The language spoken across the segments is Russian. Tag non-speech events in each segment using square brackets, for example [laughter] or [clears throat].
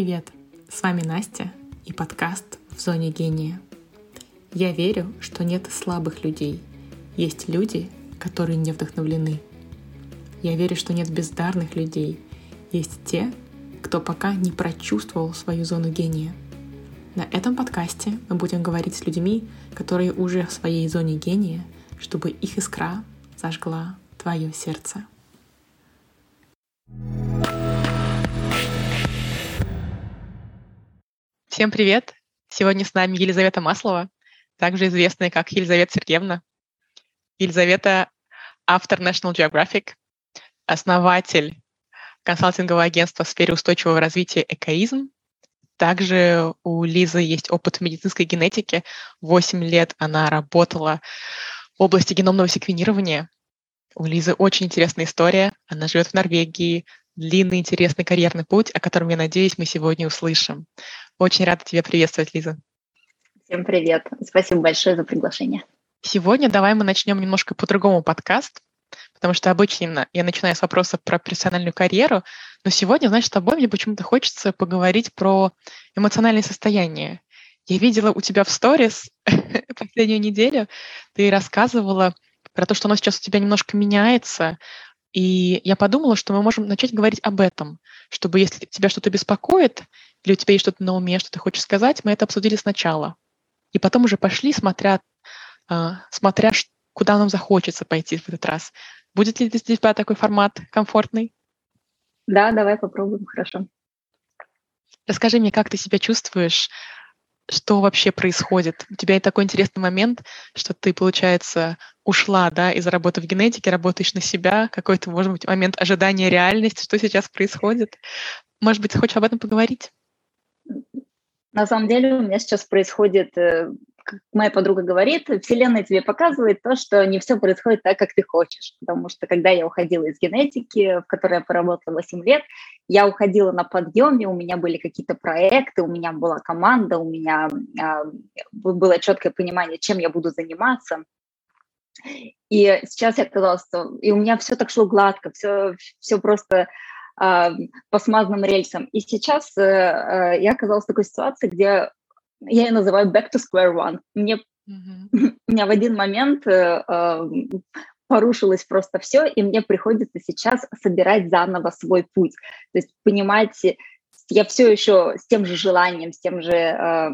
привет! С вами Настя и подкаст «В зоне гения». Я верю, что нет слабых людей. Есть люди, которые не вдохновлены. Я верю, что нет бездарных людей. Есть те, кто пока не прочувствовал свою зону гения. На этом подкасте мы будем говорить с людьми, которые уже в своей зоне гения, чтобы их искра зажгла твое сердце. Всем привет! Сегодня с нами Елизавета Маслова, также известная как Елизавета Сергеевна. Елизавета — автор National Geographic, основатель консалтингового агентства в сфере устойчивого развития «Экоизм». Также у Лизы есть опыт в медицинской генетике. Восемь лет она работала в области геномного секвенирования. У Лизы очень интересная история. Она живет в Норвегии, длинный, интересный карьерный путь, о котором, я надеюсь, мы сегодня услышим. Очень рада тебя приветствовать, Лиза. Всем привет. Спасибо большое за приглашение. Сегодня давай мы начнем немножко по-другому подкаст, потому что обычно я начинаю с вопроса про профессиональную карьеру, но сегодня, значит, с тобой мне почему-то хочется поговорить про эмоциональное состояние. Я видела у тебя в сторис [laughs] последнюю неделю, ты рассказывала про то, что оно сейчас у тебя немножко меняется, и я подумала, что мы можем начать говорить об этом, чтобы если тебя что-то беспокоит, или у тебя есть что-то на уме, что ты хочешь сказать, мы это обсудили сначала. И потом уже пошли, смотря, э, смотря куда нам захочется пойти в этот раз. Будет ли для тебя такой формат комфортный? Да, давай попробуем, хорошо. Расскажи мне, как ты себя чувствуешь что вообще происходит? У тебя есть такой интересный момент, что ты, получается, ушла да, из работы в генетике, работаешь на себя, какой-то, может быть, момент ожидания реальности, что сейчас происходит. Может быть, хочешь об этом поговорить? На самом деле у меня сейчас происходит э, как моя подруга говорит, Вселенная тебе показывает то, что не все происходит так, как ты хочешь. Потому что когда я уходила из генетики, в которой я поработала 8 лет, я уходила на подъеме, у меня были какие-то проекты, у меня была команда, у меня э, было четкое понимание, чем я буду заниматься. И сейчас я оказалась, и у меня все так шло гладко, все, все просто э, по смазанным рельсам. И сейчас э, э, я оказалась в такой ситуации, где я ее называю back to square one. Мне, mm-hmm. [laughs] у меня в один момент э, э, порушилось просто все, и мне приходится сейчас собирать заново свой путь. То есть понимать, я все еще с тем же желанием, с тем же э,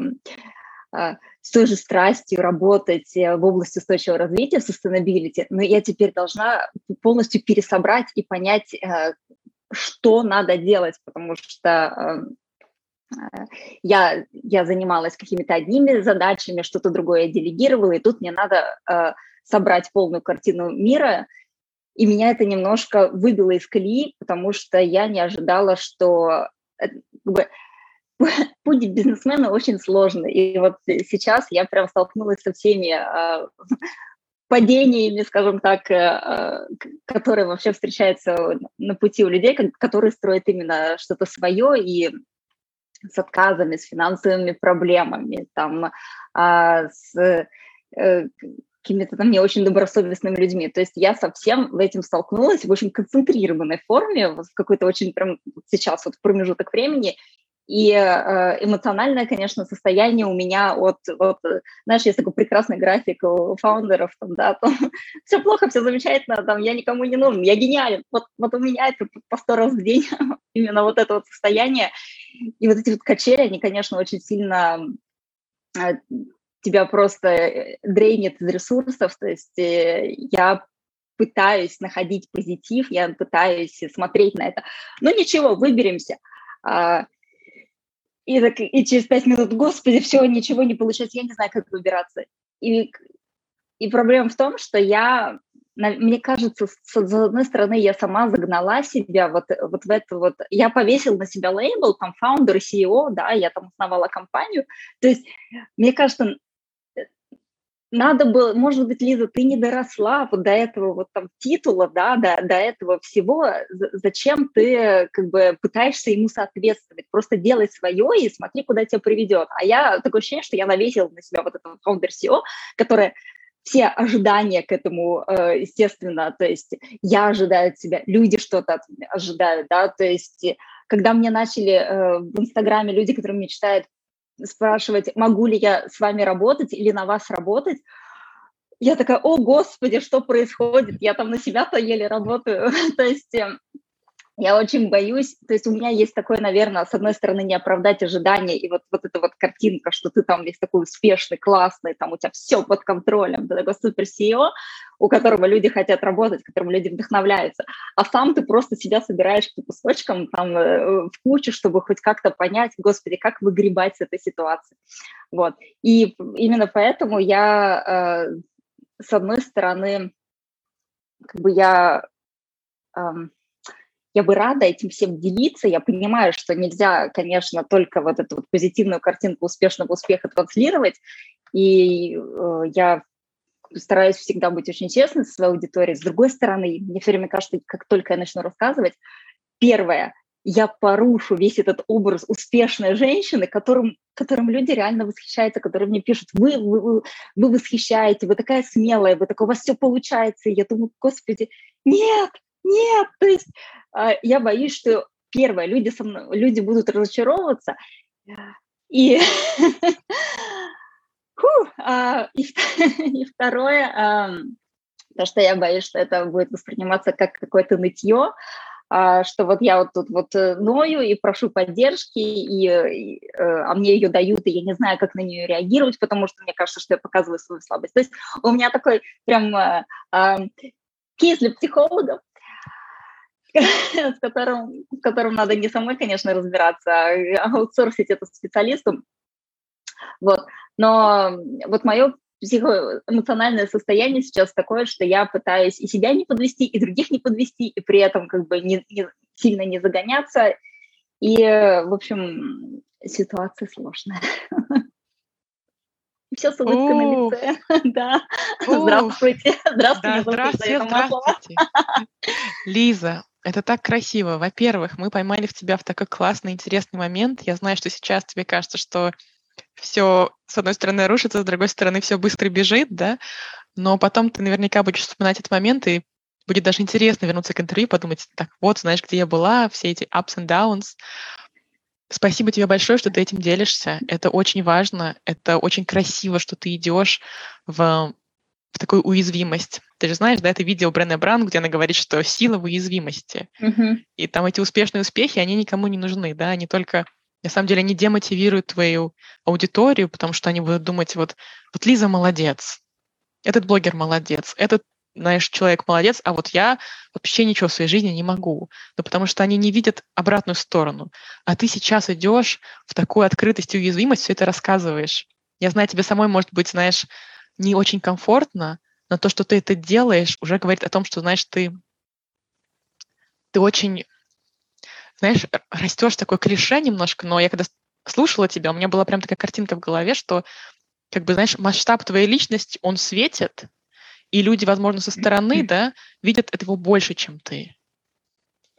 э, с той же страстью работать в области устойчивого развития, sustainability, но я теперь должна полностью пересобрать и понять, э, что надо делать, потому что э, я, я занималась какими-то одними задачами, что-то другое делегировала, и тут мне надо э, собрать полную картину мира, и меня это немножко выбило из колеи, потому что я не ожидала, что как бы, [laughs] путь бизнесмена очень сложный. И вот сейчас я прям столкнулась со всеми э, [laughs] падениями, скажем так, э, э которые вообще встречаются на пути у людей, которые строят именно что-то свое и с отказами, с финансовыми проблемами, там, а, с э, какими-то там не очень добросовестными людьми. То есть я совсем в этим столкнулась в очень концентрированной форме, в какой-то очень прям сейчас вот промежуток времени, и э, эмоциональное, конечно, состояние у меня от, от, знаешь, есть такой прекрасный график у фаундеров, там, да, там, [laughs] все плохо, все замечательно, там, я никому не нужен, я гениален. Вот, вот у меня это по сто раз в день [laughs] именно вот это вот состояние. [laughs] И вот эти вот качели, они, конечно, очень сильно э, тебя просто э, дрейнят из ресурсов, то есть э, я пытаюсь находить позитив, я пытаюсь смотреть на это. Но ничего, выберемся. А, и, так, и через пять минут, господи, все, ничего не получается, я не знаю, как выбираться. И, и проблема в том, что я, мне кажется, с, одной стороны, я сама загнала себя вот, вот в это вот, я повесила на себя лейбл, там, фаундер, CEO, да, я там основала компанию, то есть, мне кажется, надо было, может быть, Лиза, ты не доросла вот до этого вот там титула, да, до, до этого всего, зачем ты как бы пытаешься ему соответствовать? Просто делай свое и смотри, куда тебя приведет. А я такое ощущение, что я навесила на себя вот это founder SEO, которое все ожидания к этому, э, естественно, то есть я ожидаю от себя, люди что-то ожидают, да, то есть когда мне начали э, в Инстаграме люди, которые мне читают, спрашивать, могу ли я с вами работать или на вас работать, я такая, о, господи, что происходит? Я там на себя-то еле работаю. [laughs] То есть эм, я очень боюсь, то есть у меня есть такое, наверное, с одной стороны, не оправдать ожидания, и вот, вот эта вот картинка, что ты там весь такой успешный, классный, там у тебя все под контролем, ты такой супер CEO, у которого люди хотят работать, которым люди вдохновляются, а сам ты просто себя собираешь по кусочкам там э, в кучу, чтобы хоть как-то понять, господи, как выгребать с этой ситуации. Вот. И именно поэтому я, э, с одной стороны, как бы я я бы рада этим всем делиться. Я понимаю, что нельзя, конечно, только вот эту вот позитивную картинку успешного успеха транслировать. И э, я стараюсь всегда быть очень честной со своей аудиторией. С другой стороны, мне все время кажется, как только я начну рассказывать, первое, я порушу весь этот образ успешной женщины, которым, которым люди реально восхищаются, которые мне пишут, вы, вы, вы восхищаете, вы такая смелая, вы такое, у вас все получается. И я думаю, господи, нет, нет, то есть э, я боюсь, что первое, люди, со мной, люди будут разочаровываться, и, [laughs] а, и, [laughs] второе, а, то, что я боюсь, что это будет восприниматься как какое-то нытье, а, что вот я вот тут вот э, ною и прошу поддержки, и, и, э, а мне ее дают, и я не знаю, как на нее реагировать, потому что мне кажется, что я показываю свою слабость. То есть у меня такой прям а, а, кейс для психологов, [laughs] с которым, в котором надо не самой, конечно, разбираться, а аутсорсить это специалисту. Вот. Но вот мое психоэмоциональное состояние сейчас такое, что я пытаюсь и себя не подвести, и других не подвести, и при этом как бы не, не, сильно не загоняться. И, в общем, ситуация сложная. [laughs] Все с улыбкой на лице. [laughs] Да. Здравствуйте. Здравствуйте. Здравствуйте. Лиза, это так красиво. Во-первых, мы поймали в тебя в такой классный, интересный момент. Я знаю, что сейчас тебе кажется, что все с одной стороны рушится, с другой стороны все быстро бежит, да, но потом ты наверняка будешь вспоминать этот момент, и будет даже интересно вернуться к интервью, подумать, так вот, знаешь, где я была, все эти ups and downs. Спасибо тебе большое, что ты этим делишься. Это очень важно, это очень красиво, что ты идешь в в такую уязвимость. Ты же знаешь, да, это видео Брене Бран, где она говорит, что сила в уязвимости. Mm-hmm. И там эти успешные успехи, они никому не нужны, да, они только, на самом деле, они демотивируют твою аудиторию, потому что они будут думать, вот, вот Лиза молодец, этот блогер молодец, этот знаешь, человек молодец, а вот я вообще ничего в своей жизни не могу. Ну, потому что они не видят обратную сторону. А ты сейчас идешь в такую открытость и уязвимость, все это рассказываешь. Я знаю, тебе самой, может быть, знаешь, не очень комфортно, но то, что ты это делаешь, уже говорит о том, что, знаешь, ты, ты очень, знаешь, растешь такое клише немножко, но я когда слушала тебя, у меня была прям такая картинка в голове, что, как бы, знаешь, масштаб твоей личности, он светит, и люди, возможно, со стороны, да, видят этого больше, чем ты.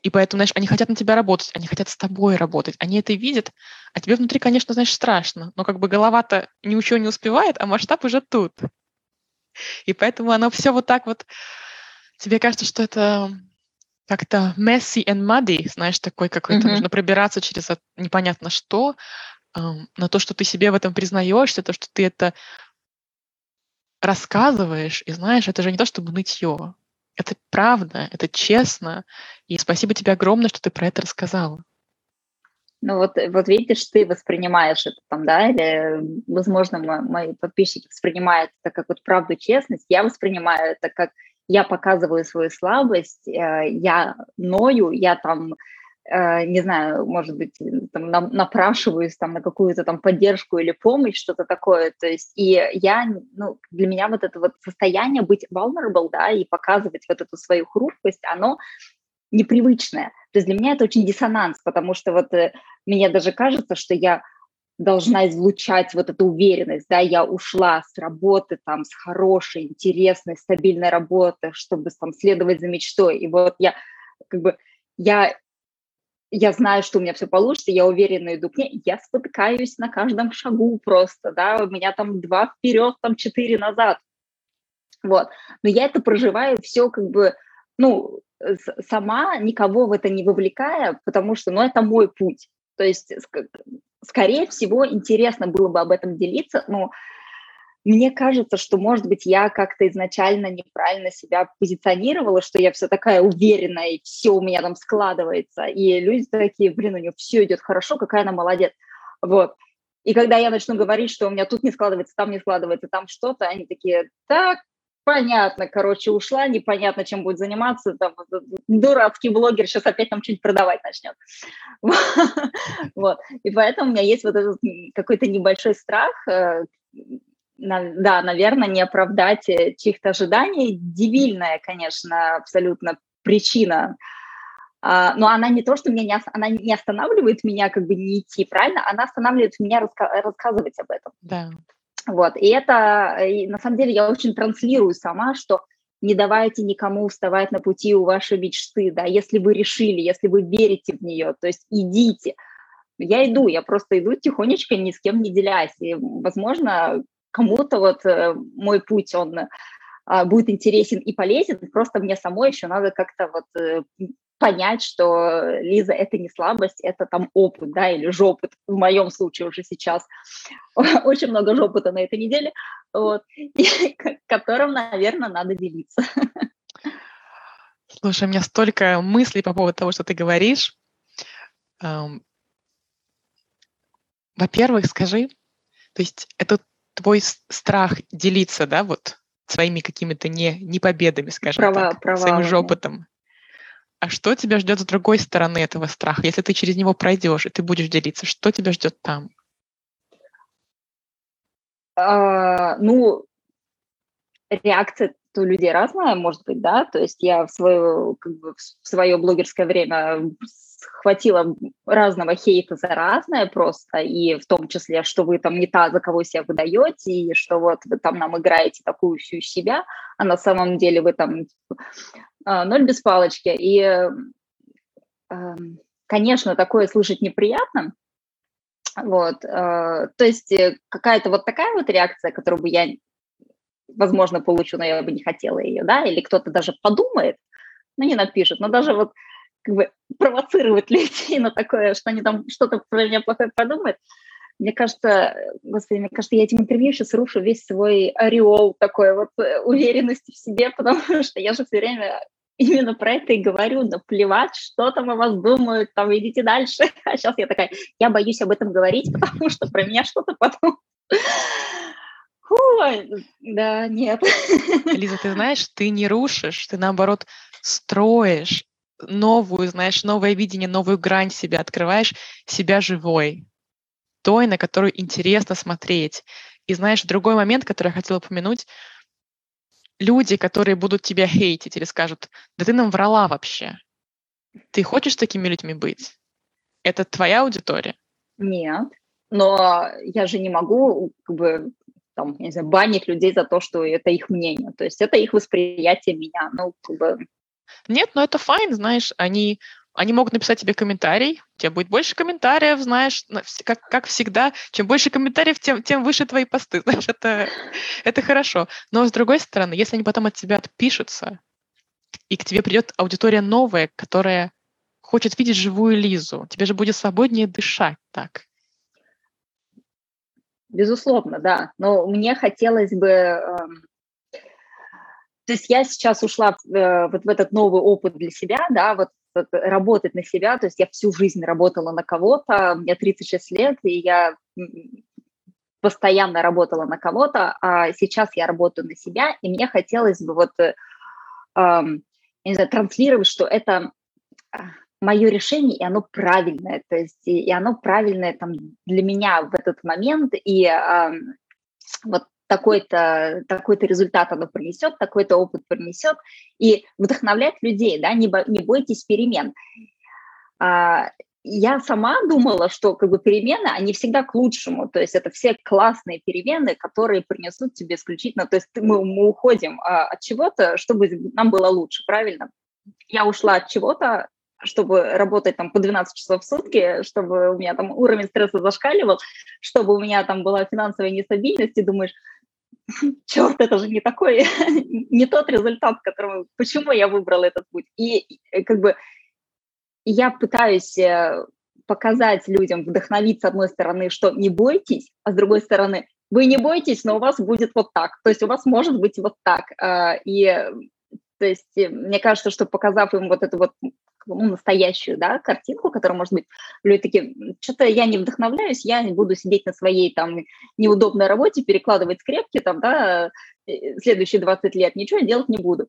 И поэтому, знаешь, они хотят на тебя работать, они хотят с тобой работать, они это видят, а тебе внутри, конечно, знаешь, страшно, но как бы голова-то ничего не успевает, а масштаб уже тут. И поэтому оно все вот так вот... Тебе кажется, что это как-то messy and muddy, знаешь, такой какой-то, mm-hmm. нужно пробираться через непонятно что, на то, что ты себе в этом признаешься, то, что ты это рассказываешь, и знаешь, это же не то, чтобы нытье. Это правда, это честно. И спасибо тебе огромное, что ты про это рассказала. Ну вот, вот видишь, ты воспринимаешь это там, да, или, возможно, мои подписчики воспринимают это как вот правду, честность. Я воспринимаю это как я показываю свою слабость, э, я ною, я там не знаю, может быть, там, напрашиваюсь там на какую-то там поддержку или помощь, что-то такое. То есть и я, ну, для меня вот это вот состояние быть vulnerable, да, и показывать вот эту свою хрупкость, оно непривычное. То есть для меня это очень диссонанс, потому что вот э, мне даже кажется, что я должна излучать вот эту уверенность, да, я ушла с работы там, с хорошей, интересной, стабильной работы, чтобы там следовать за мечтой, и вот я как бы я я знаю, что у меня все получится, я уверенно иду к ней, я спотыкаюсь на каждом шагу просто, да, у меня там два вперед, там четыре назад, вот. Но я это проживаю все как бы ну, сама никого в это не вовлекая, потому что, ну, это мой путь. То есть, скорее всего, интересно было бы об этом делиться, но мне кажется, что, может быть, я как-то изначально неправильно себя позиционировала, что я вся такая уверенная, и все у меня там складывается. И люди такие, блин, у нее все идет хорошо, какая она молодец. Вот. И когда я начну говорить, что у меня тут не складывается, там не складывается, там что-то, они такие, так, понятно, короче, ушла, непонятно, чем будет заниматься, там, дурацкий блогер сейчас опять там что-нибудь продавать начнет. [laughs] Вот. И поэтому у меня есть вот этот какой-то небольшой страх, э, да, наверное, не оправдать э, чьих-то ожиданий. Дебильная, конечно, абсолютно причина. А, но она не то, что меня не, она не останавливает меня как бы не идти, правильно? Она останавливает меня раска- рассказывать об этом. Да. Вот, и это, и на самом деле, я очень транслирую сама, что не давайте никому вставать на пути у вашей мечты, да, если вы решили, если вы верите в нее, то есть идите. Я иду, я просто иду тихонечко, ни с кем не делясь, и, возможно, кому-то вот э, мой путь, он а, будет интересен и полезен, просто мне самой еще надо как-то вот э, понять, что Лиза это не слабость, это там опыт, да, или жопыт, в моем случае уже сейчас. [laughs] Очень много жопыта на этой неделе, вот, [laughs] и, которым, наверное, надо делиться. Слушай, у меня столько мыслей по поводу того, что ты говоришь. Во-первых, скажи, то есть это твой страх делиться, да, вот своими какими-то не, не победами, скажем права, так, права, своим же опытом. А что тебя ждет с другой стороны этого страха? Если ты через него пройдешь, и ты будешь делиться, что тебя ждет там? А, ну, реакция у людей разная, может быть, да, то есть я в свое, как бы, в свое блогерское время хватило разного хейта за разное просто, и в том числе, что вы там не та, за кого себя выдаете, и что вот вы там нам играете такую всю себя, а на самом деле вы там а, ноль без палочки. И, эм, конечно, такое слышать неприятно, вот, э, то есть э, какая-то вот такая вот реакция, которую бы я, возможно, получу, но я бы не хотела ее, да, или кто-то даже подумает, но не напишет, но даже вот как бы провоцировать [laughs] людей на такое, что они там что-то про меня плохое подумают. Мне кажется, господи, мне кажется, я этим интервью сейчас рушу весь свой ореол такой вот э, уверенности в себе, [laughs] потому что я же все время именно про это и говорю, наплевать, что там о вас думают, там идите дальше. [laughs] А сейчас я такая, я боюсь об этом говорить, потому что про меня что-то потом Ой, да, нет. Лиза, ты знаешь, ты не рушишь, ты наоборот строишь новую, знаешь, новое видение, новую грань себя, открываешь себя живой, той, на которую интересно смотреть. И знаешь, другой момент, который я хотела упомянуть, люди, которые будут тебя хейтить или скажут, да ты нам врала вообще. Ты хочешь такими людьми быть? Это твоя аудитория? Нет, но я же не могу как бы там, не знаю, банить людей за то, что это их мнение. То есть это их восприятие меня. Ну, как бы нет, но это файн, знаешь, они, они могут написать тебе комментарий, у тебя будет больше комментариев, знаешь, как, как всегда, чем больше комментариев, тем, тем выше твои посты, [laughs] знаешь, это, это хорошо. Но с другой стороны, если они потом от тебя отпишутся, и к тебе придет аудитория новая, которая хочет видеть живую Лизу, тебе же будет свободнее дышать так. Безусловно, да. Но мне хотелось бы эм, то есть я сейчас ушла э, вот в этот новый опыт для себя, да, вот, вот работать на себя, то есть я всю жизнь работала на кого-то, мне 36 лет, и я постоянно работала на кого-то, а сейчас я работаю на себя, и мне хотелось бы вот, э, не знаю, транслировать, что это а, мое решение, и оно правильное, то есть и, и оно правильное там для меня в этот момент, и э, вот такой-то такой результат оно принесет, такой-то опыт принесет, и вдохновлять людей, да, не, бо, не бойтесь перемен. А, я сама думала, что как бы перемены, они всегда к лучшему, то есть это все классные перемены, которые принесут тебе исключительно, то есть мы, мы уходим а, от чего-то, чтобы нам было лучше, правильно? Я ушла от чего-то, чтобы работать там по 12 часов в сутки, чтобы у меня там уровень стресса зашкаливал, чтобы у меня там была финансовая нестабильность, и думаешь, [laughs] черт, это же не такой, [laughs] не тот результат, который, почему я выбрала этот путь. И как бы я пытаюсь э, показать людям, вдохновить с одной стороны, что не бойтесь, а с другой стороны, вы не бойтесь, но у вас будет вот так. То есть у вас может быть вот так. А, и то есть мне кажется, что показав им вот эту вот ну, настоящую да, картинку, которая может быть, люди такие, что-то я не вдохновляюсь, я буду сидеть на своей там неудобной работе, перекладывать скрепки там, да, э, следующие 20 лет, ничего делать не буду.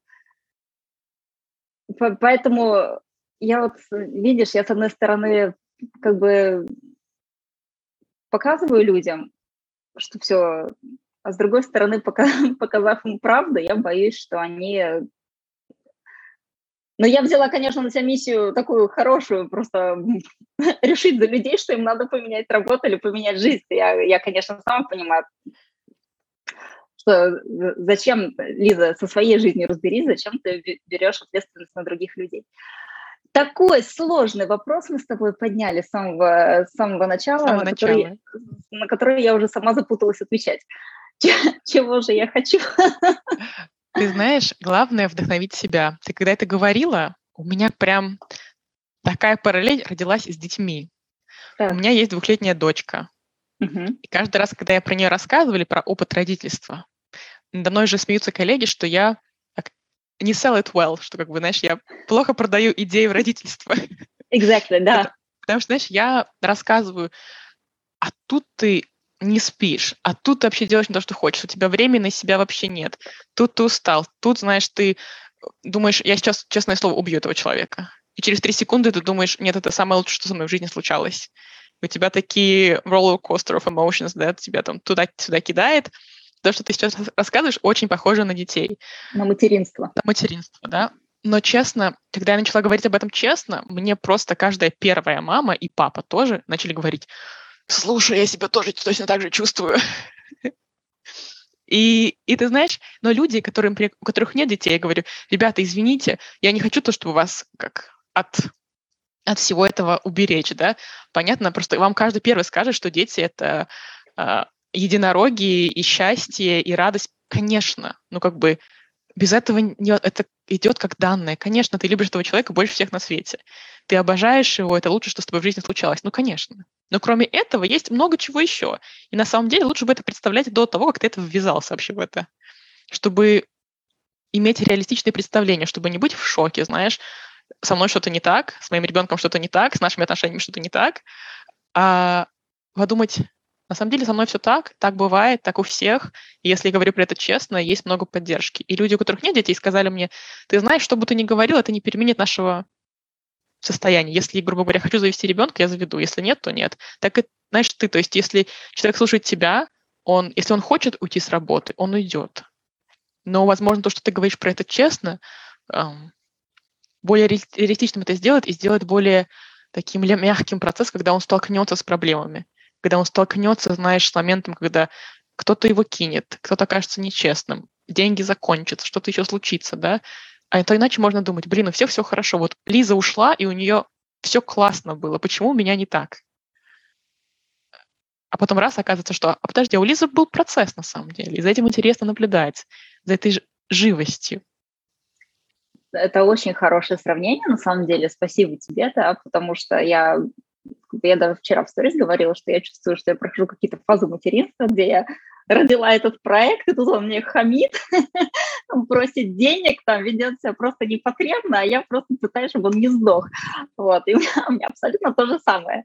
Поэтому я вот, видишь, я с одной стороны как бы показываю людям, что все, а с другой стороны, [laughs] показав им правду, я боюсь, что они но я взяла, конечно, на себя миссию такую хорошую, просто [laughs] решить за людей, что им надо поменять работу или поменять жизнь. Я, я конечно, сама понимаю, что зачем, Лиза, со своей жизнью разберись, зачем ты берешь ответственность на других людей. Такой сложный вопрос мы с тобой подняли с самого, с самого начала, самого на, начала. Который, на который я уже сама запуталась отвечать. Чего же я хочу? [laughs] Ты знаешь, главное вдохновить себя. Ты когда это говорила, у меня прям такая параллель родилась с детьми. Так. У меня есть двухлетняя дочка. Угу. И каждый раз, когда я про нее рассказывали, про опыт родительства, надо мной же смеются коллеги, что я не sell it well, что, как бы, знаешь, я плохо продаю идею родительства. Exactly, да. [laughs] Потому что, знаешь, я рассказываю, а тут ты не спишь, а тут ты вообще делаешь не то, что хочешь, у тебя времени на себя вообще нет. Тут ты устал, тут, знаешь, ты думаешь, я сейчас, честное слово, убью этого человека. И через три секунды ты думаешь, нет, это самое лучшее, что со мной в жизни случалось. У тебя такие roller coaster of emotions, да, тебя там туда-сюда кидает. То, что ты сейчас рассказываешь, очень похоже на детей. На материнство. На материнство, да. Но честно, когда я начала говорить об этом честно, мне просто каждая первая мама и папа тоже начали говорить, слушай, я себя тоже точно так же чувствую. И, и ты знаешь, но люди, которым, у которых нет детей, я говорю, ребята, извините, я не хочу то, чтобы вас как от, от всего этого уберечь, да. Понятно, просто вам каждый первый скажет, что дети — это э, единороги и счастье, и радость. Конечно, ну как бы без этого не, это идет как данное. Конечно, ты любишь этого человека больше всех на свете. Ты обожаешь его, это лучше, что с тобой в жизни случалось. Ну, конечно. Но кроме этого есть много чего еще. И на самом деле лучше бы это представлять до того, как ты это ввязался вообще в это. Чтобы иметь реалистичное представление, чтобы не быть в шоке, знаешь, со мной что-то не так, с моим ребенком что-то не так, с нашими отношениями что-то не так, а подумать, на самом деле со мной все так, так бывает, так у всех. И если я говорю про это честно, есть много поддержки. И люди, у которых нет детей, сказали мне, ты знаешь, что бы ты ни говорил, это не переменит нашего состояние. Если, грубо говоря, хочу завести ребенка, я заведу. Если нет, то нет. Так и, знаешь, ты, то есть если человек слушает тебя, он, если он хочет уйти с работы, он уйдет. Но, возможно, то, что ты говоришь про это честно, более реалистичным это сделает и сделает более таким мягким процесс, когда он столкнется с проблемами. Когда он столкнется, знаешь, с моментом, когда кто-то его кинет, кто-то окажется нечестным, деньги закончатся, что-то еще случится, да, а то иначе можно думать, блин, у всех все хорошо. Вот Лиза ушла, и у нее все классно было. Почему у меня не так? А потом раз оказывается, что, а подожди, а у Лизы был процесс на самом деле. И за этим интересно наблюдать, за этой живостью. Это очень хорошее сравнение, на самом деле. Спасибо тебе, да, потому что я я даже вчера в сторис говорила, что я чувствую, что я прохожу какие-то фазы материнства, где я родила этот проект, и тут он мне хамит, [laughs] просит денег, там ведет себя просто непотребно, а я просто пытаюсь, чтобы он не сдох. Вот, и у меня, у меня абсолютно то же самое.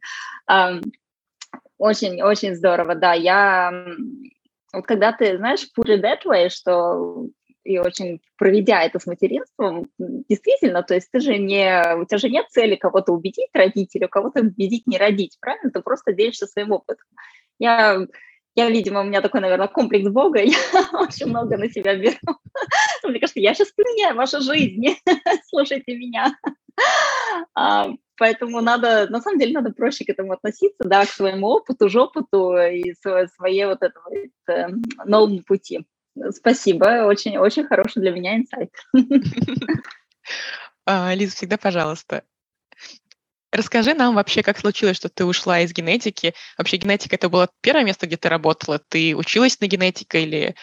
Очень-очень здорово, да. Я вот когда ты, знаешь, put it that way, что и очень проведя это с материнством, действительно, то есть ты же не, у тебя же нет цели кого-то убедить родить или кого-то убедить не родить, правильно? Ты просто делишься своим опытом. Я, я, видимо, у меня такой, наверное, комплекс Бога, [laughs] я очень много на себя беру. Мне кажется, я сейчас поменяю вашу жизнь, [laughs] слушайте меня. А, поэтому надо, на самом деле, надо проще к этому относиться, да, к своему опыту, жопоту и своей вот этого э, новому пути. Спасибо, очень, очень хороший для меня инсайт. [laughs] А, Лиза, всегда пожалуйста. Расскажи нам вообще, как случилось, что ты ушла из генетики. Вообще генетика это было первое место, где ты работала? Ты училась на генетика или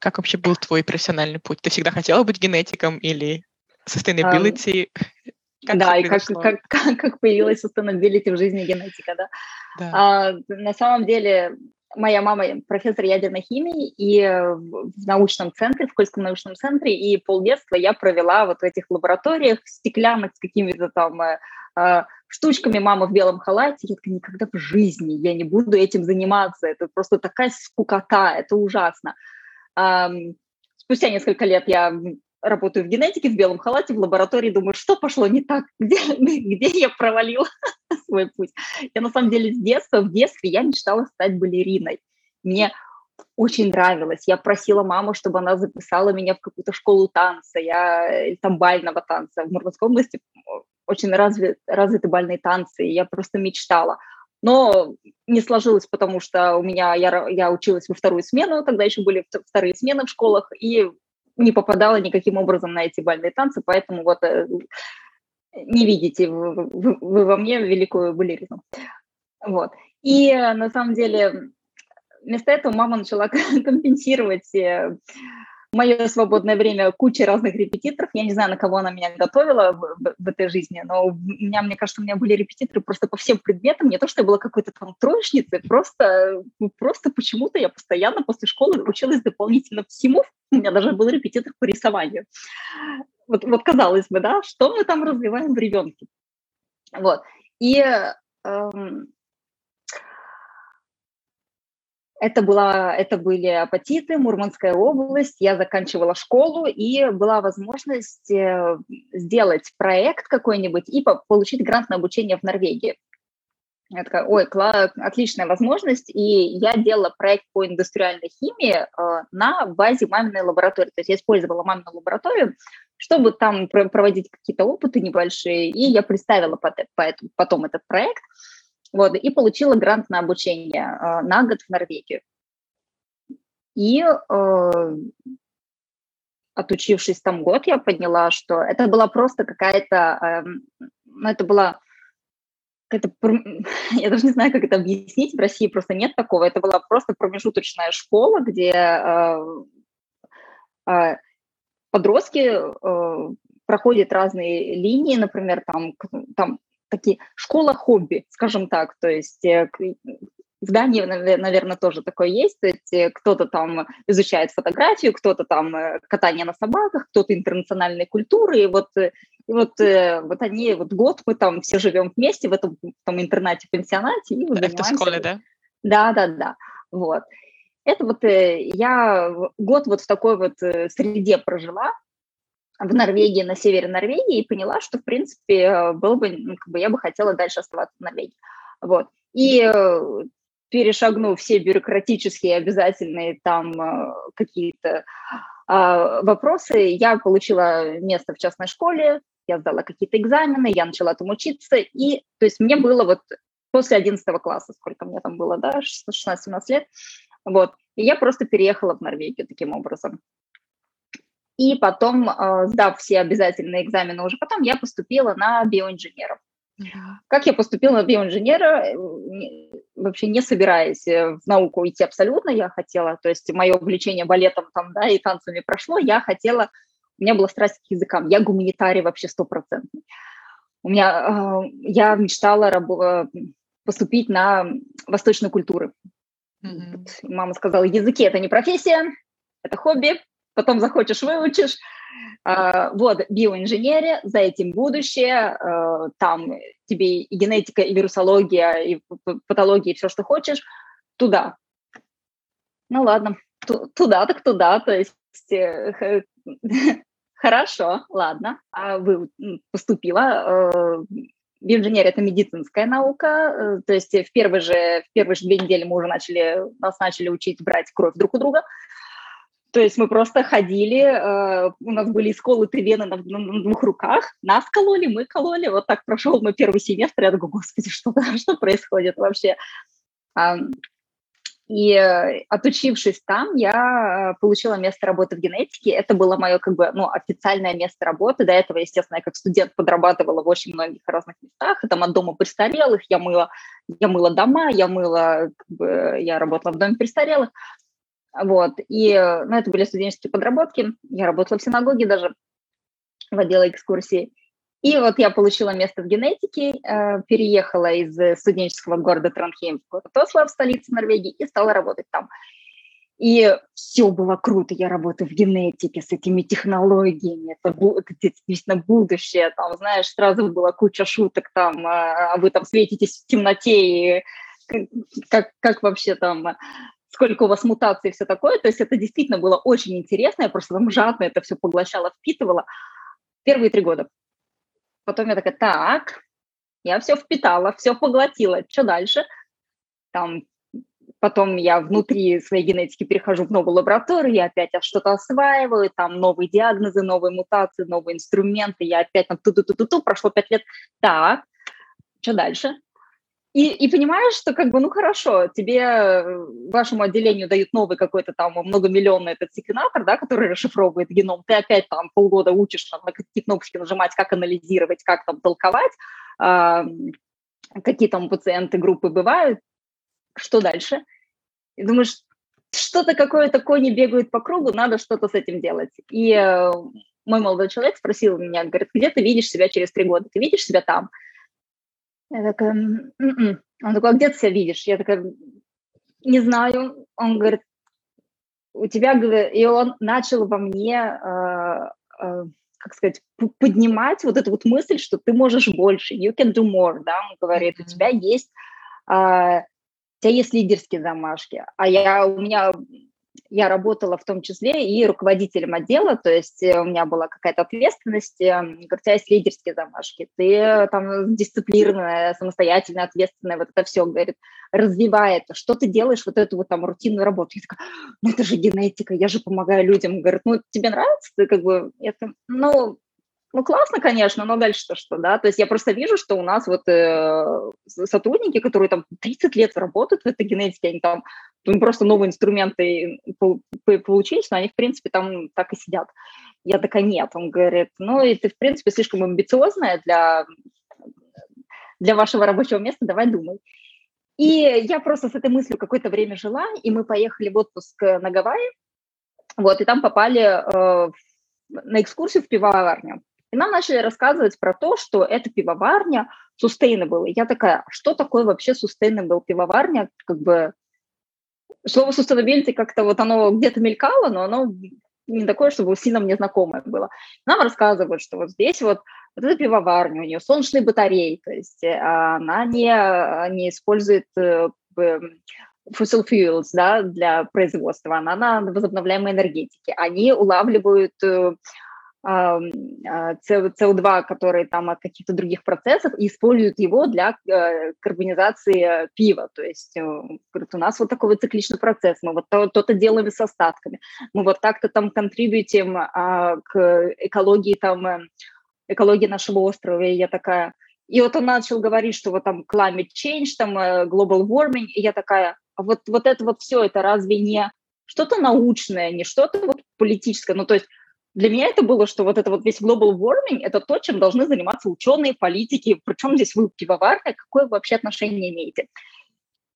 Как вообще был твой профессиональный путь? Ты всегда хотела быть генетиком или sustainability? Как да, и как, как, [laughs] как, как появилась sustainability в жизни генетика, да. да. А, на самом деле, моя мама профессор ядерной химии, и в научном центре, в Кольском научном центре, и полдетства я провела вот в этих лабораториях стеклянных с какими-то там э, э, штучками мама в белом халате. Я такая, никогда в жизни я не буду этим заниматься. Это просто такая скукота, это ужасно. Спустя несколько лет я работаю в генетике в белом халате в лаборатории, думаю, что пошло не так, где, [laughs] где я провалила [laughs] свой путь. Я на самом деле с детства, в детстве я мечтала стать балериной. Мне очень нравилось. Я просила маму, чтобы она записала меня в какую-то школу танца, я там бального танца. В Мурманской области очень развит, развиты бальные танцы, и я просто мечтала. Но не сложилось, потому что у меня я, я училась во вторую смену, тогда еще были вторые смены в школах, и не попадала никаким образом на эти бальные танцы, поэтому вот э, не видите вы, вы, вы во мне великую балерину. Вот. И э, на самом деле вместо этого мама начала [laughs] компенсировать мое свободное время куча разных репетиторов. Я не знаю, на кого она меня готовила в, в, в этой жизни, но у меня, мне кажется, у меня были репетиторы просто по всем предметам. Не то, что я была какой-то там троечницей, просто, ну, просто почему-то я постоянно после школы училась дополнительно всему. У меня даже был репетитор по рисованию. Вот, вот казалось бы, да, что мы там развиваем в ребенке. Вот. И эм, это, была, это были апатиты, Мурманская область. Я заканчивала школу, и была возможность э, сделать проект какой-нибудь и получить грант на обучение в Норвегии. Я такая, ой, кла- отличная возможность. И я делала проект по индустриальной химии э, на базе маминой лаборатории. То есть я использовала мамину лабораторию, чтобы там проводить какие-то опыты небольшие. И я представила потом этот проект. Вот, и получила грант на обучение э, на год в Норвегию. И э, отучившись там год, я поняла, что это была просто какая-то, э, ну, это была это, [laughs] я даже не знаю, как это объяснить, в России просто нет такого, это была просто промежуточная школа, где э, э, подростки э, проходят разные линии, например, там, там такие школа хобби, скажем так, то есть э, в Дании, наверное, тоже такое есть. То есть э, кто-то там изучает фотографию, кто-то там э, катание на собаках, кто-то интернациональные культуры. И вот, и вот, вот они, вот год мы там все живем вместе в этом там, интернате-пансионате. И Это в школе, да? Да, да, да. Вот. Это вот я год вот в такой вот среде прожила, в Норвегии, на севере Норвегии, и поняла, что, в принципе, было бы, ну, как бы я бы хотела дальше оставаться в Норвегии. Вот. И э, перешагнув все бюрократические обязательные там э, какие-то а, вопросы, я получила место в частной школе, я сдала какие-то экзамены, я начала там учиться, и, то есть мне было вот после 11 класса, сколько мне там было, да, 16-17 лет, вот, и я просто переехала в Норвегию таким образом. И потом, э, сдав все обязательные экзамены уже потом, я поступила на биоинженеров. Как я поступила на биоинженера, э, вообще не собираясь э, в науку идти абсолютно, я хотела, то есть мое увлечение балетом там, да, и танцами прошло, я хотела, у меня была страсть к языкам, я гуманитарий вообще стопроцентный. У меня, я мечтала поступить на восточную культуру. Mm-hmm. Мама сказала, языки – это не профессия, это хобби, потом захочешь, выучишь. А, вот, биоинженерия, за этим будущее, а, там тебе и генетика, и вирусология, и патология, и все, что хочешь, туда. Ну ладно, туда так туда, то есть э, [laughs] хорошо, ладно, а вы поступила. Э, биоинженерия – это медицинская наука, э, то есть в первые же, в первые же две недели мы уже начали, нас начали учить брать кровь друг у друга, то есть мы просто ходили, э, у нас были сколоты вены на, на, на двух руках, нас кололи, мы кололи. Вот так прошел мой первый семестр. Я думаю, господи, что, [laughs] что происходит вообще? И отучившись там, я получила место работы в генетике. Это было мое как бы ну, официальное место работы. До этого, естественно, я как студент подрабатывала в очень многих разных местах. И там от дома престарелых я мыла, я мыла дома, я мыла, как бы, я работала в доме престарелых. Вот, и, ну, это были студенческие подработки, я работала в синагоге даже, водила экскурсии. И вот я получила место в генетике, э, переехала из студенческого города Транхейм в город Осло, в столице Норвегии, и стала работать там. И все было круто. Я работаю в генетике с этими технологиями. Это, это действительно будущее. Там, знаешь, сразу была куча шуток там, а вы там светитесь в темноте, и как, как вообще там сколько у вас мутаций и все такое. То есть это действительно было очень интересно. Я просто там жадно это все поглощала, впитывала. Первые три года. Потом я такая, так, я все впитала, все поглотила. Что дальше? Там Потом я внутри своей генетики перехожу в новую лабораторию, я опять что-то осваиваю, там новые диагнозы, новые мутации, новые инструменты, я опять там ту-ту-ту-ту-ту, прошло пять лет. Так, что дальше? И, и понимаешь, что как бы, ну хорошо, тебе, э, вашему отделению дают новый какой-то там многомиллионный этот секвенатор, да, который расшифровывает геном, ты опять там полгода учишь, там, на какие кнопочки нажимать, как анализировать, как там толковать, э, какие там пациенты группы бывают, что дальше? И думаешь, что-то какое-то кони бегают по кругу, надо что-то с этим делать. И э, мой молодой человек спросил меня, говорит, где ты видишь себя через три года? Ты видишь себя там? Я такая, М-м". он такой, а где ты себя видишь? Я такая, не знаю. Он говорит, у тебя, и он начал во мне, э, э, как сказать, поднимать вот эту вот мысль, что ты можешь больше, you can do more, да, он говорит, у тебя есть э, у тебя есть лидерские замашки, а я, у меня, я работала в том числе и руководителем отдела, то есть э, у меня была какая-то ответственность, у тебя есть лидерские замашки, ты э, там дисциплинированная, самостоятельная, ответственная, вот это все, говорит, развивай это, что ты делаешь вот эту вот там рутинную работу? Я такая, ну это же генетика, я же помогаю людям, говорит, ну тебе нравится, ты как бы, это, ну, ну, классно, конечно, но дальше-то что, да? То есть я просто вижу, что у нас вот э, сотрудники, которые там 30 лет работают в этой генетике, они там им просто новые инструменты получились, но они, в принципе, там так и сидят. Я такая, нет. Он говорит, ну, и ты, в принципе, слишком амбициозная для, для вашего рабочего места, давай думай. И я просто с этой мыслью какое-то время жила, и мы поехали в отпуск на Гавайи, вот, и там попали э, на экскурсию в пивоварню. И нам начали рассказывать про то, что это пивоварня sustainable. И я такая, «А что такое вообще sustainable пивоварня? Как бы слово sustainability как-то вот оно где-то мелькало, но оно не такое, чтобы сильно мне знакомое было. Нам рассказывают, что вот здесь вот, вот эта пивоварня, у нее солнечные батареи, то есть э, она не, не использует э, fossil fuels да, для производства, она на возобновляемой энергетике. Они улавливают э, СО2, а, который там от каких-то других процессов, и используют его для э, карбонизации пива. То есть э, у нас вот такой вот цикличный процесс, мы вот то-то делаем с остатками, мы вот так-то там контрибьютим а, к экологии там, э, экологии нашего острова, и я такая... И вот он начал говорить, что вот там climate change, там global warming, и я такая, а вот, вот это вот все, это разве не что-то научное, не что-то вот политическое, ну то есть для меня это было, что вот это вот весь global warming – это то, чем должны заниматься ученые, политики. Причем здесь вы пивоварня, какое вы вообще отношение имеете?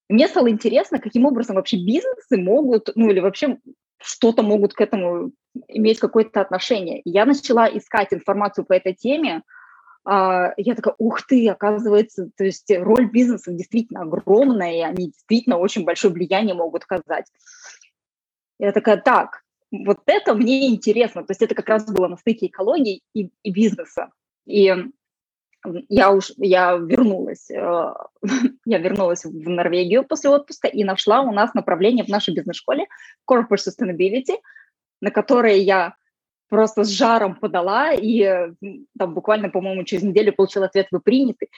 Мне стало интересно, каким образом вообще бизнесы могут, ну или вообще что-то могут к этому иметь какое-то отношение. Я начала искать информацию по этой теме. А, я такая, ух ты, оказывается, то есть роль бизнеса действительно огромная, и они действительно очень большое влияние могут оказать. Я такая, так, вот это мне интересно. То есть это как раз было на стыке экологии и, и бизнеса. И я уж я вернулась, э, [laughs] я вернулась в Норвегию после отпуска и нашла у нас направление в нашей бизнес-школе Corporate Sustainability, на которое я просто с жаром подала, и там буквально, по-моему, через неделю получила ответ «Вы приняты».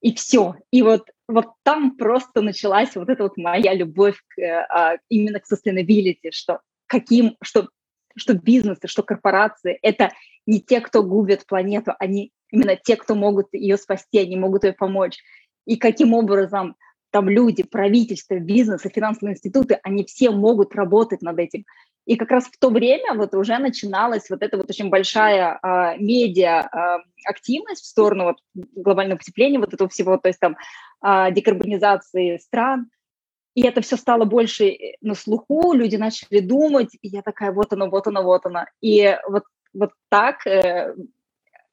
И все. И вот вот там просто началась вот эта вот моя любовь к, а, именно к sustainability, что каким, что, что бизнесы, что корпорации – это не те, кто губят планету, они именно те, кто могут ее спасти, они могут ее помочь. И каким образом там люди, правительство, бизнес и финансовые институты, они все могут работать над этим. И как раз в то время вот уже начиналась вот эта вот очень большая э, медиа э, активность в сторону вот глобального потепления, вот этого всего, то есть там э, декарбонизации стран. и это все стало больше э, на слуху, люди начали думать, и я такая, вот оно, вот оно, вот оно. И вот, вот так э,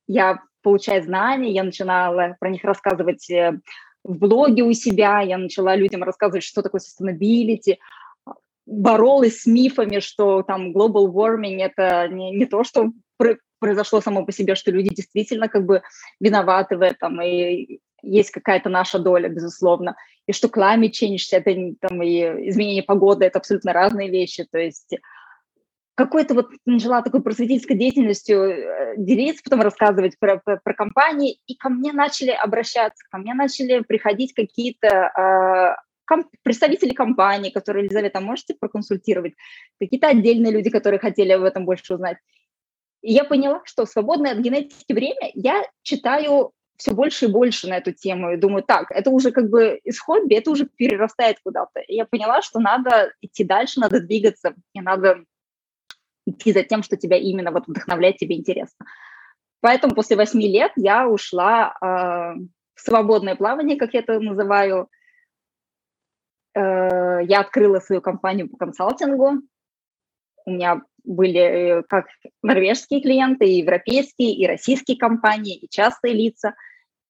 я, получая знания, я начинала про них рассказывать э, в блоге у себя, я начала людям рассказывать, что такое sustainability, боролась с мифами, что там global warming – это не, не то, что произошло само по себе, что люди действительно как бы виноваты в этом, и есть какая-то наша доля, безусловно, и что climate change, это там и изменение погоды, это абсолютно разные вещи, то есть какой-то вот начала такой просветительской деятельностью э, делиться, потом рассказывать про, про, про компании, и ко мне начали обращаться, ко мне начали приходить какие-то ком, представители компании, которые, Елизавета, можете проконсультировать, какие-то отдельные люди, которые хотели об этом больше узнать. И я поняла, что в свободное от генетики время я читаю все больше и больше на эту тему и думаю, так, это уже как бы из хобби, это уже перерастает куда-то. И я поняла, что надо идти дальше, надо двигаться, и надо идти за тем, что тебя именно вот вдохновляет, тебе интересно. Поэтому после восьми лет я ушла э, в свободное плавание, как я это называю. Э, я открыла свою компанию по консалтингу. У меня были э, как норвежские клиенты, и европейские, и российские компании, и частные лица.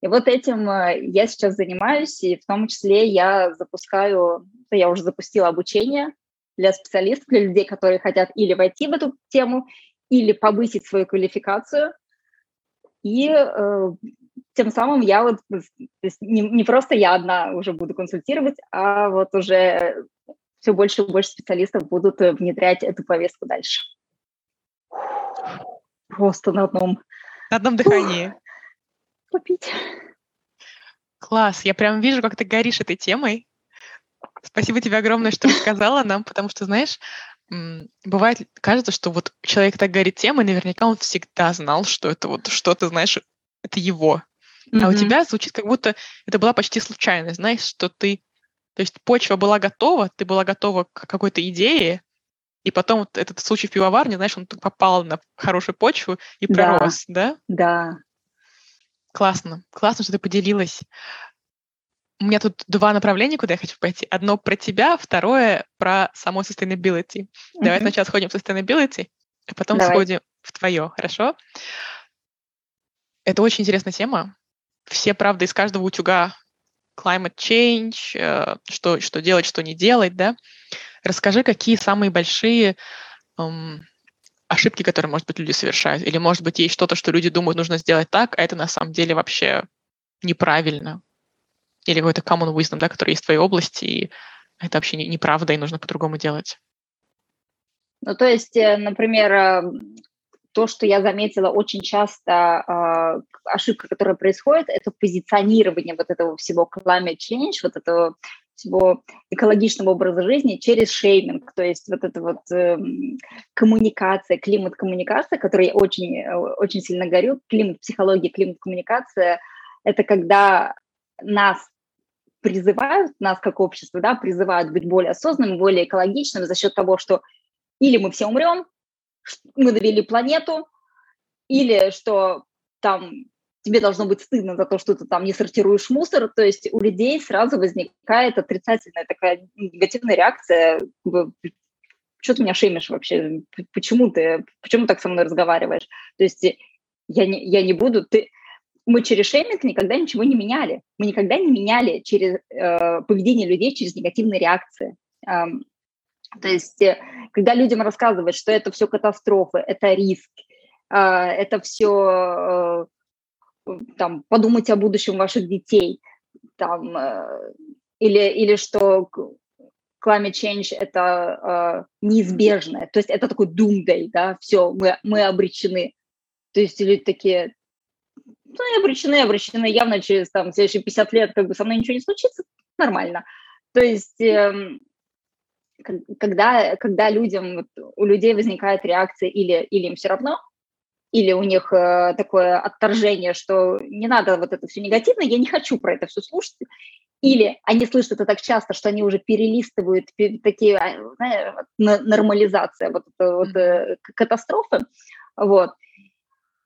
И вот этим э, я сейчас занимаюсь, и в том числе я запускаю, я уже запустила обучение для специалистов, для людей, которые хотят или войти в эту тему, или повысить свою квалификацию. И э, тем самым я вот, не, не просто я одна уже буду консультировать, а вот уже все больше и больше специалистов будут внедрять эту повестку дальше. Просто на одном... На одном дыхании. Попить. Класс, я прям вижу, как ты горишь этой темой. Спасибо тебе огромное, что рассказала нам, потому что, знаешь, бывает, кажется, что вот человек так горит темой, наверняка он всегда знал, что это вот что-то, знаешь, это его. Mm-hmm. А у тебя звучит, как будто это была почти случайность, знаешь, что ты то есть почва была готова, ты была готова к какой-то идее, и потом вот этот случай в пивоварне, знаешь, он попал на хорошую почву и пророс, да? Да. Классно. Классно, что ты поделилась. У меня тут два направления, куда я хочу пойти. Одно про тебя, второе про само sustainability. Mm-hmm. Давай сначала сходим в sustainability, а потом Давай. сходим в твое, хорошо? Это очень интересная тема. Все, правда, из каждого утюга climate change, э, что, что делать, что не делать, да. Расскажи, какие самые большие эм, ошибки, которые, может быть, люди совершают. Или, может быть, есть что-то, что люди думают, нужно сделать так, а это на самом деле вообще неправильно. Или какой-то common wisdom, да, который есть в твоей области, и это вообще неправда, и нужно по-другому делать. Ну, то есть, э, например, э, то, что я заметила очень часто, э, ошибка, которая происходит, это позиционирование вот этого всего climate change, вот этого всего экологичного образа жизни через шейминг, то есть вот эта вот э, коммуникация, климат-коммуникация, которой я очень, очень сильно горю, климат-психология, климат-коммуникация, это когда нас призывают, нас как общество, да, призывают быть более осознанным, более экологичным за счет того, что или мы все умрем, мы довели планету, или что там тебе должно быть стыдно за то, что ты там не сортируешь мусор, то есть у людей сразу возникает отрицательная такая негативная реакция, что ты меня шеймишь вообще, почему ты, почему так со мной разговариваешь? То есть я не, я не буду, ты, мы через шейминг никогда ничего не меняли, мы никогда не меняли через э, поведение людей через негативные реакции. Эм, то есть, э, когда людям рассказывают, что это все катастрофы, это риск, а, это все э, там, подумать о будущем ваших детей, там, э, или, или что climate change это неизбежное, то есть это такой doomsday, да, все, мы, мы обречены. То есть люди такие, ну, и обречены, обречены, явно через там следующие 50 лет как бы со мной ничего не случится, нормально. То есть эм, когда, когда людям, у людей возникает реакция или, или им все равно, или у них э, такое отторжение, что не надо вот это все негативно, я не хочу про это все слушать, или они слышат это так часто, что они уже перелистывают такие, а, знаешь, нормализация, вот вот э, катастрофы, вот,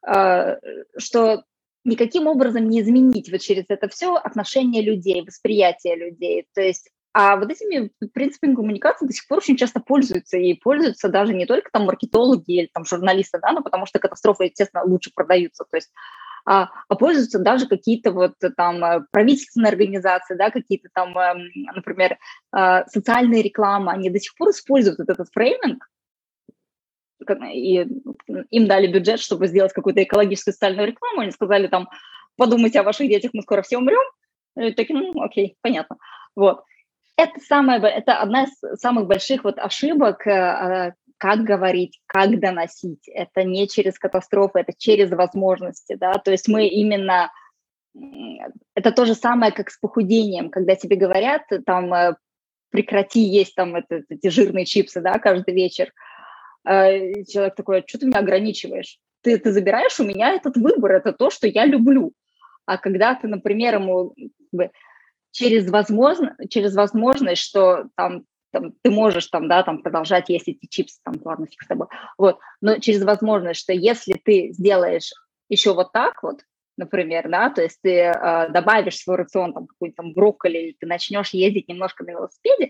э, что никаким образом не изменить вот через это все отношение людей, восприятие людей. То есть а вот этими принципами коммуникации до сих пор очень часто пользуются, и пользуются даже не только там маркетологи или там журналисты, да, но потому что катастрофы, естественно, лучше продаются, то есть а, а пользуются даже какие-то вот там э, правительственные организации, да, какие-то там, эм, например, а, социальные рекламы, они до сих пор используют этот фрейминг, и им дали бюджет, чтобы сделать какую-то экологическую социальную рекламу, они сказали там, подумайте о ваших детях, мы скоро все умрем, и такие, ну, окей, понятно. Вот. Это, самое, это одна из самых больших вот ошибок, э, как говорить, как доносить. Это не через катастрофы, это через возможности, да, то есть мы именно... Это то же самое, как с похудением, когда тебе говорят, там, э, прекрати есть там это, эти жирные чипсы, да, каждый вечер. Э, человек такой, «А что ты меня ограничиваешь? Ты, ты забираешь у меня этот выбор, это то, что я люблю. А когда ты, например, ему через, возможно, через возможность, что там, там ты можешь там, да, там продолжать есть эти чипсы, там, ладно, фиг с тобой, вот, но через возможность, что если ты сделаешь еще вот так вот, например, да, то есть ты э, добавишь в свой рацион там какой-то там брокколи, или ты начнешь ездить немножко на велосипеде,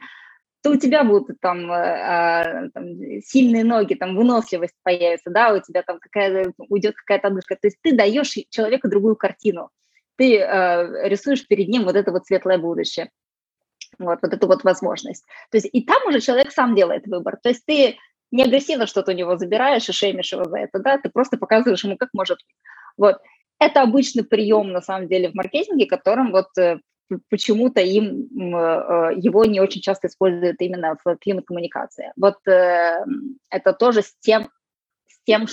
то у тебя будут там, э, там сильные ноги, там выносливость появится, да, у тебя там какая-то уйдет какая-то отдышка. То есть ты даешь человеку другую картину ты э, рисуешь перед ним вот это вот светлое будущее, вот, вот эту вот возможность. То есть и там уже человек сам делает выбор. То есть ты не агрессивно что-то у него забираешь и шеймишь его за это, да, ты просто показываешь ему, как может. Вот. Это обычный прием, на самом деле, в маркетинге, которым вот э, почему-то им э, его не очень часто используют именно в климат-коммуникации. Вот э, это тоже с тем, с тем,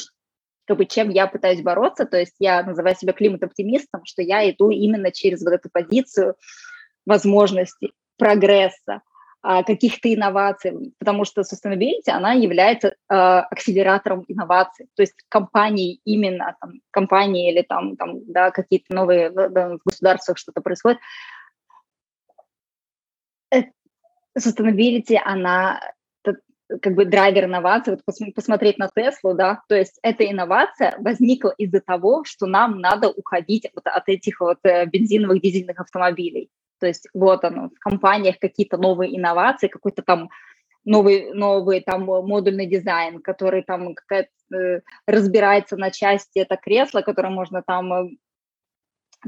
как бы чем я пытаюсь бороться, то есть я называю себя климат-оптимистом, что я иду именно через вот эту позицию возможностей, прогресса, а, каких-то инноваций, потому что sustainability, она является э, акселератором инноваций, то есть компании именно, там, компании или там, там да, какие-то новые да, в государствах что-то происходит, э, sustainability, она как бы драйвер инновации, вот пос, посмотреть на Теслу, да, то есть эта инновация возникла из-за того, что нам надо уходить вот от этих вот э, бензиновых, дизельных автомобилей. То есть вот оно, в компаниях какие-то новые инновации, какой-то там новый, новый там модульный дизайн, который там э, разбирается на части, это кресло, которое можно там э,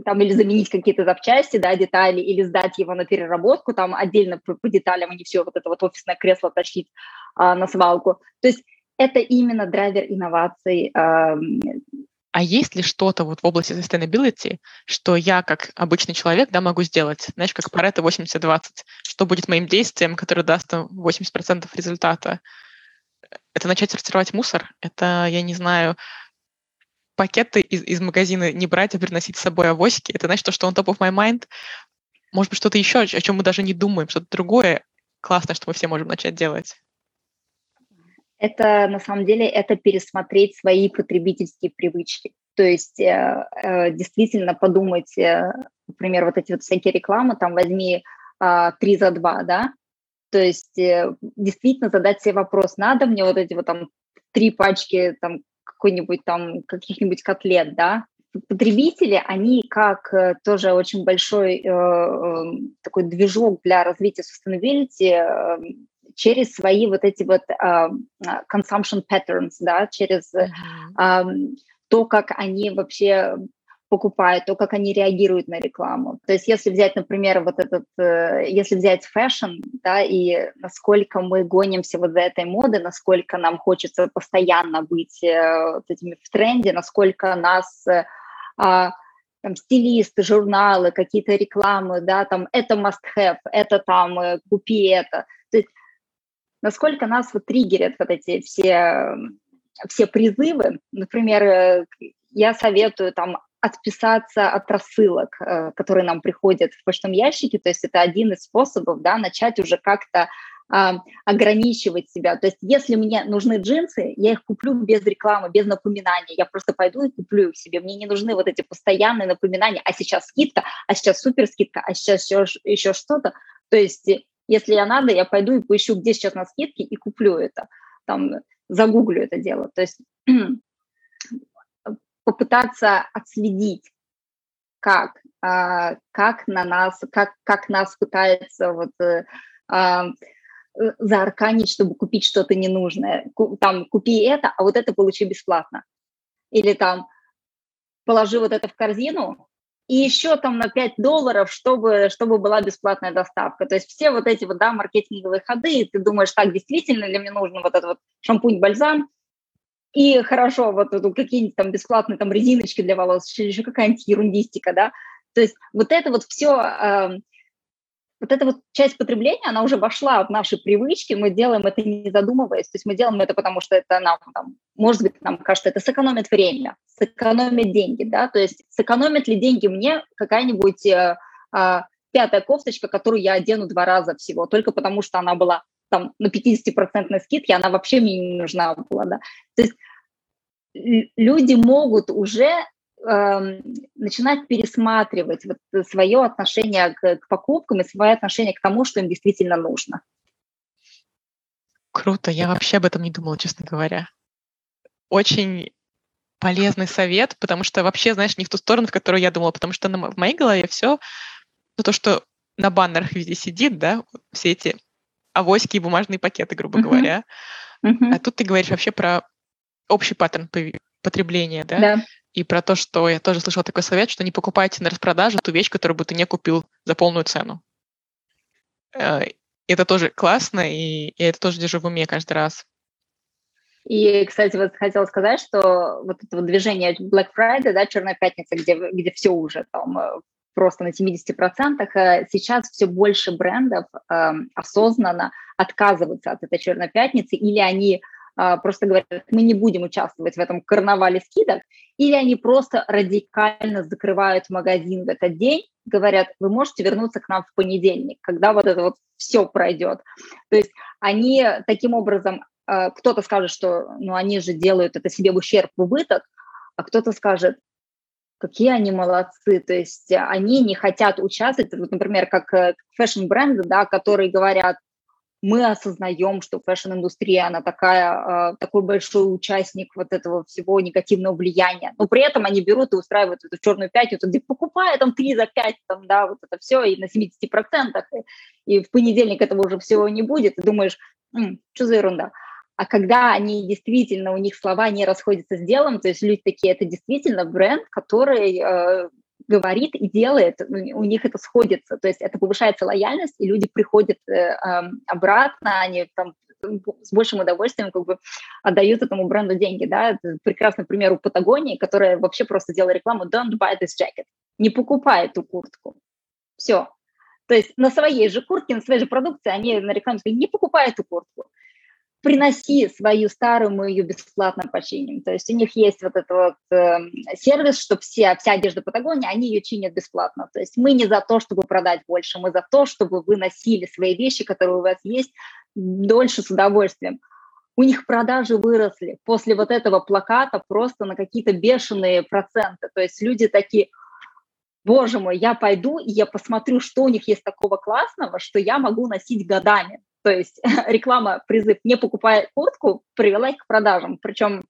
там или заменить какие-то запчасти, да, детали, или сдать его на переработку, там отдельно по, по деталям, а не все вот это вот офисное кресло тащить а, на свалку. То есть это именно драйвер инноваций. А, а есть ли что-то вот в области sustainability, что я как обычный человек да, могу сделать? Знаешь, как Паретто 80-20. Что будет моим действием, которое даст 80% результата? Это начать сортировать мусор? Это, я не знаю, пакеты из, из магазина не брать, а приносить с собой авосики. Это значит, то, что он top of my mind. Может быть, что-то еще, о чем мы даже не думаем, что-то другое классное, что мы все можем начать делать. Это, на самом деле, это пересмотреть свои потребительские привычки. То есть э, э, действительно подумать, э, например, вот эти вот всякие рекламы, там возьми э, 3 за 2, да, то есть э, действительно задать себе вопрос, надо мне вот эти вот там три пачки там какой-нибудь там, каких-нибудь котлет, да, потребители, они как э, тоже очень большой э, э, такой движок для развития sustainability э, через свои вот эти вот э, consumption patterns, да, через э, то, как они вообще покупают, то, как они реагируют на рекламу. То есть если взять, например, вот этот, э, если взять fashion, да, и насколько мы гонимся вот за этой моды, насколько нам хочется постоянно быть э, вот этими в тренде, насколько нас э, а, там, стилисты, журналы, какие-то рекламы, да, там, это must-have, это там, купи это. То есть насколько нас вот триггерят вот эти все, все призывы. Например, я советую там отписаться от рассылок, э, которые нам приходят в почтовом ящике. То есть это один из способов да, начать уже как-то э, ограничивать себя. То есть если мне нужны джинсы, я их куплю без рекламы, без напоминаний. Я просто пойду и куплю их себе. Мне не нужны вот эти постоянные напоминания. А сейчас скидка, а сейчас супер скидка, а сейчас еще, еще что-то. То есть если я надо, я пойду и поищу, где сейчас на скидке и куплю это. Там загуглю это дело. То есть [clears throat] попытаться отследить, как, а, как на нас, как, как нас пытается вот, э, а, э, заарканить, чтобы купить что-то ненужное. Там, купи это, а вот это получи бесплатно. Или там, положи вот это в корзину, и еще там на 5 долларов, чтобы, чтобы была бесплатная доставка. То есть все вот эти вот, да, маркетинговые ходы, и ты думаешь, так, действительно ли мне нужен вот этот вот шампунь-бальзам, и хорошо, вот, вот какие-нибудь там бесплатные там резиночки для волос, или еще какая-нибудь ерундистика, да. То есть вот это вот все, э, вот эта вот часть потребления, она уже вошла в наши привычки, мы делаем это не задумываясь, то есть мы делаем это потому, что это нам, там, может быть, нам кажется, это сэкономит время, сэкономит деньги, да, то есть сэкономит ли деньги мне какая-нибудь э, э, пятая кофточка, которую я одену два раза всего, только потому что она была там на 50% скидке, она вообще мне не нужна была, да. То есть люди могут уже э, начинать пересматривать вот свое отношение к, к покупкам и свое отношение к тому, что им действительно нужно. Круто, я вообще об этом не думала, честно говоря. Очень полезный совет, потому что вообще, знаешь, не в ту сторону, в которую я думала, потому что на, в моей голове все, ну, то, что на баннерах везде сидит, да, все эти авоськи и бумажные пакеты, грубо uh-huh. говоря. Uh-huh. А тут ты говоришь вообще про общий паттерн потребления, да? Да. И про то, что я тоже слышала такой совет, что не покупайте на распродаже ту вещь, которую бы ты не купил за полную цену. Э, это тоже классно, и я это тоже держу в уме каждый раз. И, кстати, вот хотела сказать, что вот это вот движение Black Friday, да, Черная пятница, где, где все уже там э, просто на 70%, э, сейчас все больше брендов э, осознанно отказываются от этой черной пятницы, или они э, просто говорят, мы не будем участвовать в этом карнавале скидок, или они просто радикально закрывают магазин в этот день, говорят, вы можете вернуться к нам в понедельник, когда вот это вот все пройдет. То есть они таким образом, э, кто-то скажет, что ну, они же делают это себе в ущерб, в убыток, а кто-то скажет, какие они молодцы, то есть они не хотят участвовать, вот, например, как э, fashion-бренды, да, которые говорят, мы осознаем, что fashion-индустрия, она такая, э, такой большой участник вот этого всего негативного влияния, но при этом они берут и устраивают эту черную пятницу, где покупают там 3 за 5, там, да, вот это все, и на 70%, и, и в понедельник этого уже всего не будет, и думаешь, что за ерунда. А когда они действительно, у них слова не расходятся с делом, то есть люди такие, это действительно бренд, который э, говорит и делает, у них это сходится, то есть это повышается лояльность, и люди приходят э, обратно, они там с большим удовольствием как бы отдают этому бренду деньги, да, это прекрасный пример у Патагонии, которая вообще просто делала рекламу «Don't buy this jacket», не покупай эту куртку, все. То есть на своей же куртке, на своей же продукции они на рекламе сказали «не покупай эту куртку» приноси свою старую, мы ее бесплатно починим. То есть у них есть вот этот вот э, сервис, что все, вся одежда Патагонии, они ее чинят бесплатно. То есть мы не за то, чтобы продать больше, мы за то, чтобы вы носили свои вещи, которые у вас есть, дольше с удовольствием. У них продажи выросли после вот этого плаката просто на какие-то бешеные проценты. То есть люди такие, боже мой, я пойду и я посмотрю, что у них есть такого классного, что я могу носить годами. То есть [laughs] реклама, призыв «не покупай куртку» привела их к продажам. Причем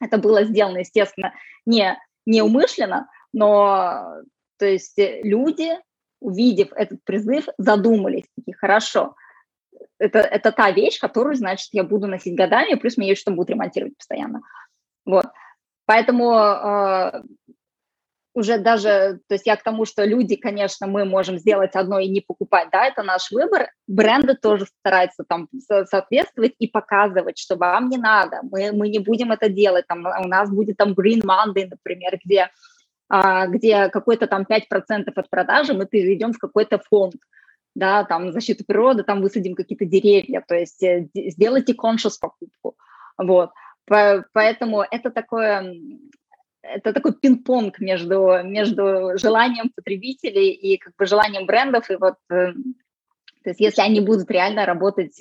это было сделано, естественно, не неумышленно, но то есть люди, увидев этот призыв, задумались, такие, хорошо, это, это та вещь, которую, значит, я буду носить годами, плюс мне ее что будут ремонтировать постоянно. Вот. Поэтому э, уже даже, то есть я к тому, что люди, конечно, мы можем сделать одно и не покупать, да, это наш выбор. Бренды тоже стараются там соответствовать и показывать, что вам не надо, мы, мы не будем это делать, там, у нас будет там Green Monday, например, где, а, где какой-то там 5% от продажи мы переведем в какой-то фонд, да, там защиту природы, там высадим какие-то деревья, то есть э, сделайте conscious покупку, вот. Поэтому это такое это такой пинг-понг между, между желанием потребителей и как бы желанием брендов. И вот, э, то есть если они будут реально работать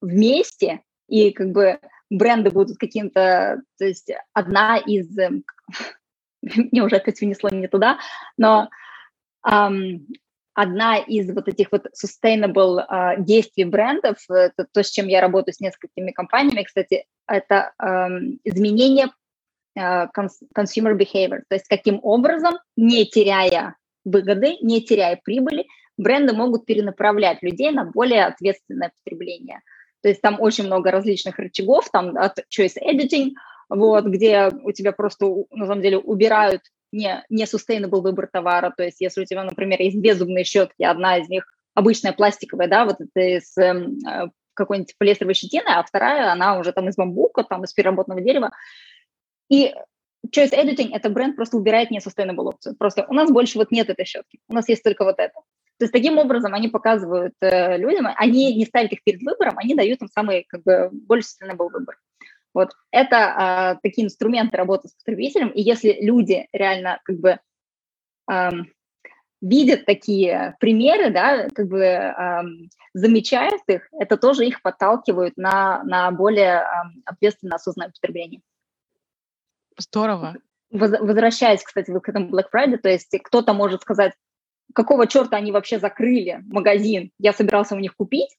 вместе, и как бы бренды будут каким-то, то есть одна из, э, [laughs] мне уже опять унесло не туда, но одна из вот этих вот sustainable uh, действий брендов, это то, с чем я работаю с несколькими компаниями, кстати, это um, изменение Э, consumer behavior, то есть каким образом, не теряя выгоды, не теряя прибыли, бренды могут перенаправлять людей на более ответственное потребление. То есть там очень много различных рычагов, там от choice editing, вот, где у тебя просто, на самом деле, убирают не, не sustainable выбор товара. То есть если у тебя, например, есть беззубные щетки, одна из них обычная пластиковая, да, вот это из эм, э, какой-нибудь полиэстеровой щетины, а вторая, она уже там из бамбука, там из переработанного дерева. И Choice Editing – это бренд просто убирает не sustainable опцию. Просто у нас больше вот нет этой щетки, у нас есть только вот это. То есть таким образом они показывают э, людям, они не ставят их перед выбором, они дают им самый как бы больше sustainable выбор. Вот это э, такие инструменты работы с потребителем, и если люди реально как бы э, видят такие примеры, да, как бы э, замечают их, это тоже их подталкивает на, на более э, ответственное осознанное потребление. Здорово. Возвращаясь, кстати, к этому Black Friday, то есть кто-то может сказать, какого черта они вообще закрыли магазин, я собирался у них купить,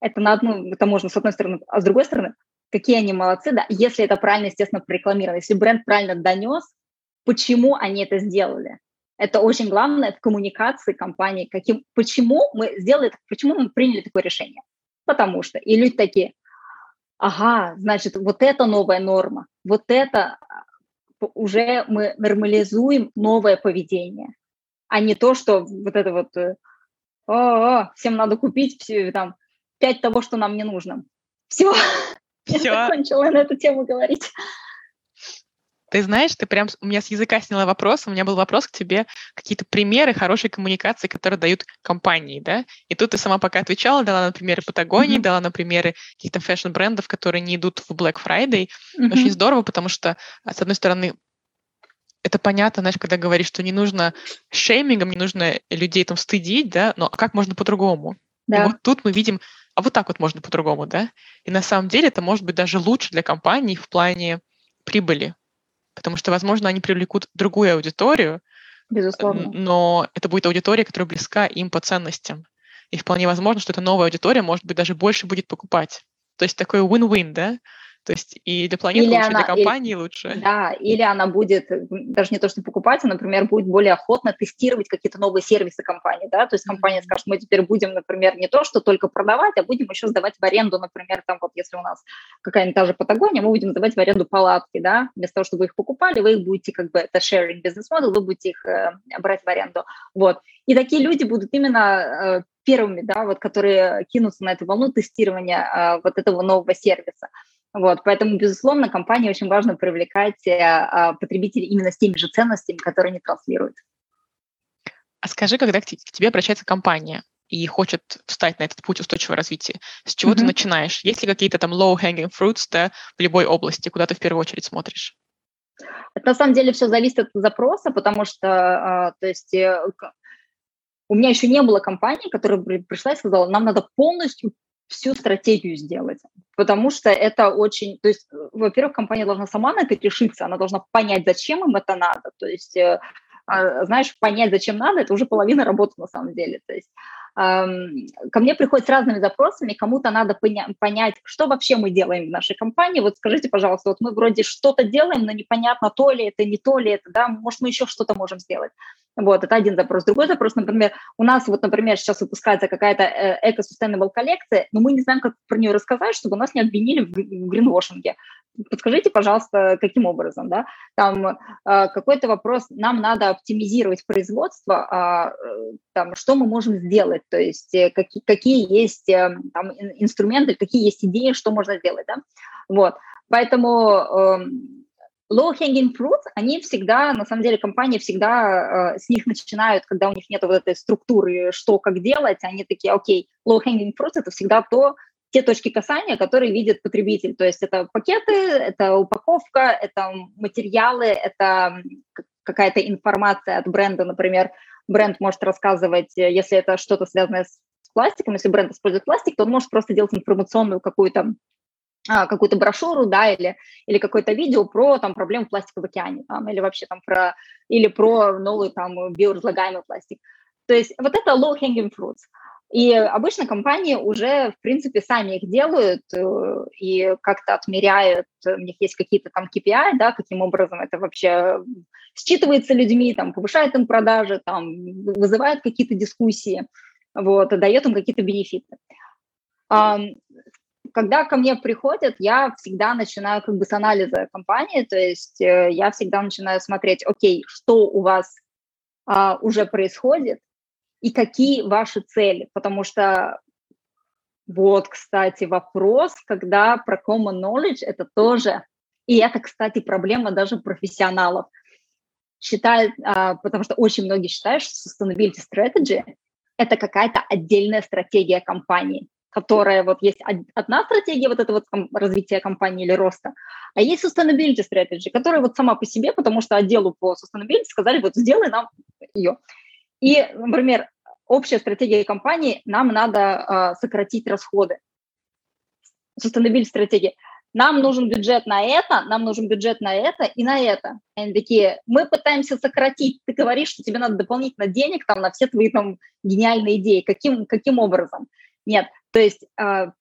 это на одну, это можно с одной стороны, а с другой стороны, какие они молодцы, да, если это правильно, естественно, прорекламировано, если бренд правильно донес, почему они это сделали. Это очень главное в коммуникации компании, каким, почему мы сделали, почему мы приняли такое решение. Потому что, и люди такие, ага, значит, вот это новая норма, вот это а, уже мы нормализуем новое поведение, а не то, что вот это вот, э, о, -о всем надо купить все, там, пять того, что нам не нужно. Все, все. [laughs] Я закончила на эту тему говорить. Ты знаешь, ты прям у меня с языка сняла вопрос. У меня был вопрос к тебе, какие-то примеры хорошей коммуникации, которые дают компании, да? И тут ты сама пока отвечала, дала на примеры Патагонии, mm-hmm. дала на примеры каких-то фэшн-брендов, которые не идут в Black Friday. Mm-hmm. Очень здорово, потому что, а, с одной стороны, это понятно, знаешь, когда говоришь, что не нужно шеймингом, не нужно людей там стыдить, да, но как можно по-другому? Да. И вот тут мы видим, а вот так вот можно по-другому, да? И на самом деле это может быть даже лучше для компании в плане прибыли, потому что, возможно, они привлекут другую аудиторию, Безусловно. но это будет аудитория, которая близка им по ценностям. И вполне возможно, что эта новая аудитория, может быть, даже больше будет покупать. То есть такой win-win, да? То есть и для планеты или лучше, она, для компании и, лучше. Да, или она будет, даже не то, что покупать, а, например, будет более охотно тестировать какие-то новые сервисы компании, да, то есть компания скажет, мы теперь будем, например, не то, что только продавать, а будем еще сдавать в аренду, например, там вот если у нас какая-нибудь та же Патагония, мы будем сдавать в аренду палатки, да, вместо того, чтобы вы их покупали, вы их будете как бы, это sharing бизнес модель, вы будете их э, брать в аренду, вот. И такие люди будут именно э, первыми, да, вот, которые кинутся на эту волну тестирования э, вот этого нового сервиса. Вот, поэтому, безусловно, компании очень важно привлекать а, потребителей именно с теми же ценностями, которые они транслируют. А скажи, когда к тебе обращается компания и хочет встать на этот путь устойчивого развития, с чего mm-hmm. ты начинаешь? Есть ли какие-то там low-hanging fruits да, в любой области, куда ты в первую очередь смотришь? Это на самом деле все зависит от запроса, потому что, а, то есть, э, у меня еще не было компании, которая пришла и сказала, нам надо полностью всю стратегию сделать, потому что это очень, то есть, во-первых, компания должна сама на это решиться, она должна понять, зачем им это надо, то есть, э, а, знаешь, понять, зачем надо, это уже половина работы на самом деле, то есть ко мне приходят с разными запросами, кому-то надо поня- понять, что вообще мы делаем в нашей компании. Вот скажите, пожалуйста, вот мы вроде что-то делаем, но непонятно, то ли это, не то ли это, да, может, мы еще что-то можем сделать. Вот, это один запрос. Другой запрос, например, у нас вот, например, сейчас выпускается какая-то э, эко-sustainable коллекция, но мы не знаем, как про нее рассказать, чтобы нас не обвинили в, гринвошинге. Подскажите, пожалуйста, каким образом, да? Там э, какой-то вопрос, нам надо оптимизировать производство, а, э, там, что мы можем сделать, то есть какие, какие есть там, инструменты, какие есть идеи, что можно сделать, да? Вот, поэтому э, low-hanging fruit, они всегда, на самом деле, компании всегда э, с них начинают, когда у них нет вот этой структуры, что, как делать, они такие, окей, low-hanging fruit – это всегда то, те точки касания, которые видит потребитель. То есть это пакеты, это упаковка, это материалы, это какая-то информация от бренда, например, бренд может рассказывать, если это что-то связанное с пластиком, если бренд использует пластик, то он может просто делать информационную какую-то какую-то брошюру, да, или, или какое-то видео про там проблему пластика в океане, там, или вообще там про, или про новый там биоразлагаемый пластик. То есть вот это low-hanging fruits. И обычно компании уже, в принципе, сами их делают э, и как-то отмеряют, у них есть какие-то там KPI, да, каким образом это вообще считывается людьми, там, повышает им продажи, там, вызывает какие-то дискуссии, вот, дает им какие-то бенефиты. Когда ко мне приходят, я всегда начинаю как бы с анализа компании, то есть э, я всегда начинаю смотреть, окей, что у вас а, уже происходит, и какие ваши цели, потому что вот, кстати, вопрос, когда про common knowledge, это тоже, и это, кстати, проблема даже профессионалов. Считают, а, потому что очень многие считают, что sustainability strategy – это какая-то отдельная стратегия компании, которая вот есть одна стратегия вот это вот развития компании или роста, а есть sustainability strategy, которая вот сама по себе, потому что отделу по sustainability сказали, вот сделай нам ее. И, например, общая стратегия компании, нам надо э, сократить расходы. Sustainability стратегия. Нам нужен бюджет на это, нам нужен бюджет на это и на это. И они такие, мы пытаемся сократить. Ты говоришь, что тебе надо дополнительно денег там, на все твои там гениальные идеи. Каким, каким образом? Нет. То есть э,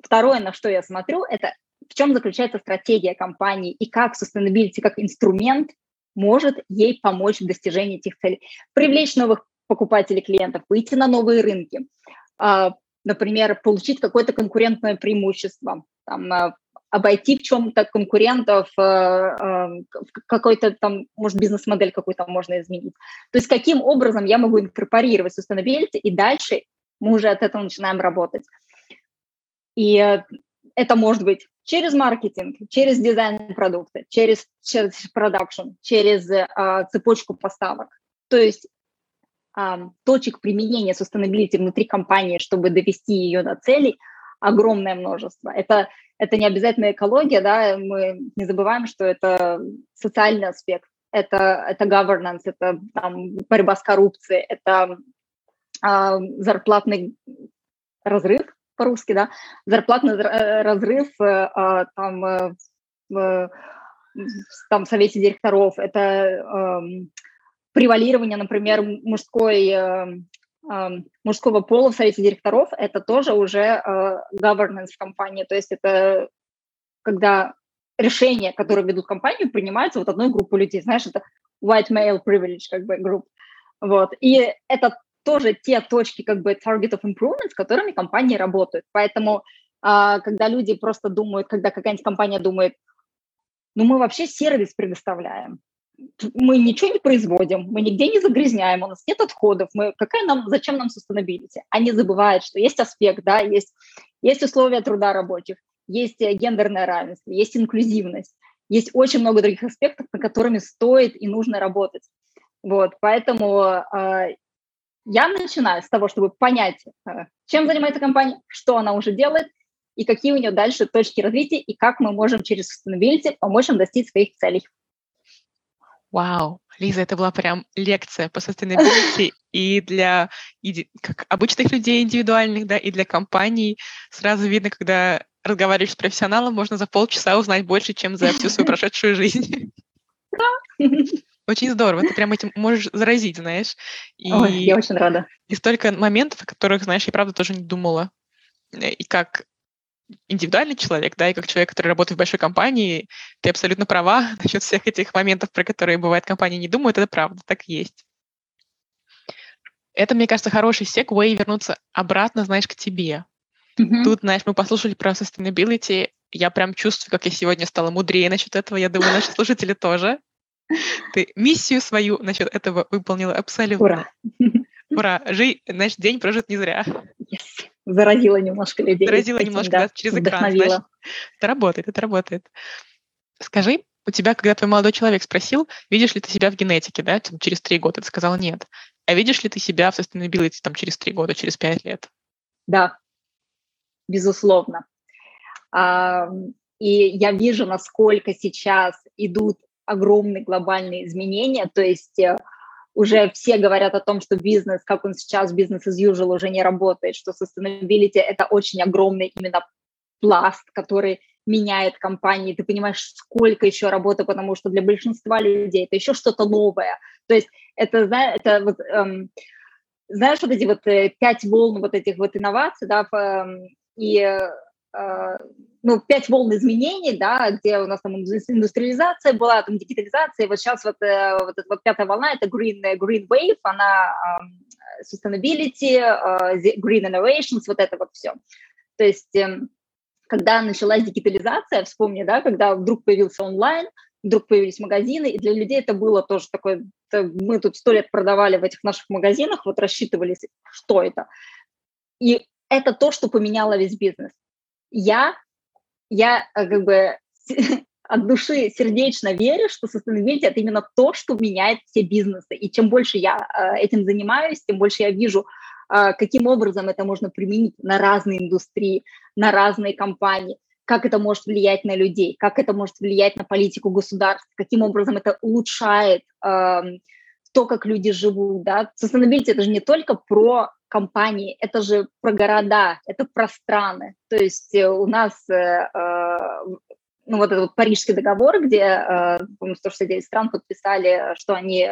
второе, на что я смотрю, это в чем заключается стратегия компании и как sustainability как инструмент может ей помочь в достижении этих целей. Привлечь новых покупателей, клиентов, выйти на новые рынки, а, например, получить какое-то конкурентное преимущество, там, а, обойти в чем-то конкурентов, а, какой-то там, может, бизнес-модель какую-то можно изменить. То есть каким образом я могу инкорпорировать sustainability, и дальше мы уже от этого начинаем работать. И это может быть через маркетинг, через дизайн продукта, через, продакшн, через э, цепочку поставок. То есть точек применения sustainability внутри компании, чтобы довести ее до целей, огромное множество. Это, это не обязательно экология, да, мы не забываем, что это социальный аспект, это, это governance, это там, борьба с коррупцией, это зарплатный разрыв по-русски, да, зарплатный э, разрыв э, а, там, э, в, там, в совете директоров, это превалирование, например, мужской, э, э, мужского пола в совете директоров, это тоже уже governance в компании, то есть это когда решения, которые ведут компанию, принимаются вот одной группой людей, знаешь, это white male privilege как бы групп, вот, и это тоже те точки как бы target of improvement, с которыми компании работают, поэтому когда люди просто думают, когда какая-нибудь компания думает, ну мы вообще сервис предоставляем, мы ничего не производим, мы нигде не загрязняем, у нас нет отходов, мы, какая нам, зачем нам sustainability? Они забывают, что есть аспект, да, есть, есть условия труда рабочих, есть э, гендерное равенство, есть инклюзивность, есть очень много других аспектов, на которыми стоит и нужно работать. Вот, поэтому э, я начинаю с того, чтобы понять, э, чем занимается компания, что она уже делает, и какие у нее дальше точки развития, и как мы можем через sustainability помочь им достичь своих целей. Вау, Лиза, это была прям лекция по sustainability [laughs] и для и, как обычных людей индивидуальных, да, и для компаний. Сразу видно, когда разговариваешь с профессионалом, можно за полчаса узнать больше, чем за всю свою [laughs] прошедшую жизнь. [laughs] Очень здорово, ты прям этим можешь заразить, знаешь. И, Ой, я очень рада. И столько моментов, о которых, знаешь, я правда тоже не думала. И как индивидуальный человек, да, и как человек, который работает в большой компании, ты абсолютно права [laughs] насчет всех этих моментов, про которые, бывает, компании не думают, это правда, так и есть. Это, мне кажется, хороший секвей вернуться обратно, знаешь, к тебе. Mm-hmm. Тут, знаешь, мы послушали про sustainability, я прям чувствую, как я сегодня стала мудрее насчет этого, я думаю, наши слушатели тоже. Ты миссию свою насчет этого выполнила абсолютно. Ура! Ура! Жи, знаешь, день прожит не зря. Yes заразила немножко людей. Заразила этим, немножко, да, через экран. Значит, это работает, это работает. Скажи, у тебя, когда твой молодой человек спросил, видишь ли ты себя в генетике, да, там, через три года, ты сказала нет. А видишь ли ты себя в sustainability там, через три года, через пять лет? Да, безусловно. И я вижу, насколько сейчас идут огромные глобальные изменения, то есть э, уже все говорят о том, что бизнес, как он сейчас, бизнес as usual уже не работает, что sustainability – это очень огромный именно пласт, который меняет компании, ты понимаешь, сколько еще работы, потому что для большинства людей это еще что-то новое. То есть это, знаешь, это вот, эм, знаешь, вот эти вот э, пять волн вот этих вот инноваций, да, и ну, пять волн изменений, да, где у нас там индустриализация была, там дигитализация, вот сейчас вот, вот эта вот пятая волна, это green, green wave, она sustainability, green innovations, вот это вот все. То есть эм, когда началась дигитализация, вспомни, да, когда вдруг появился онлайн, вдруг появились магазины, и для людей это было тоже такое, мы тут сто лет продавали в этих наших магазинах, вот рассчитывались, что это. И это то, что поменяло весь бизнес. Я, я э, как бы [laughs] от души сердечно верю, что sustainability – это именно то, что меняет все бизнесы. И чем больше я э, этим занимаюсь, тем больше я вижу а, каким образом это можно применить на разные индустрии, на разные компании, как это может влиять на людей, как это может влиять на политику государств, каким образом это улучшает э, то, как люди живут. Да? Sustainability – это же не только про компании, это же про города, это про страны. То есть э, у нас э, э, ну, вот этот Парижский договор, где, э, 169 стран подписали, что они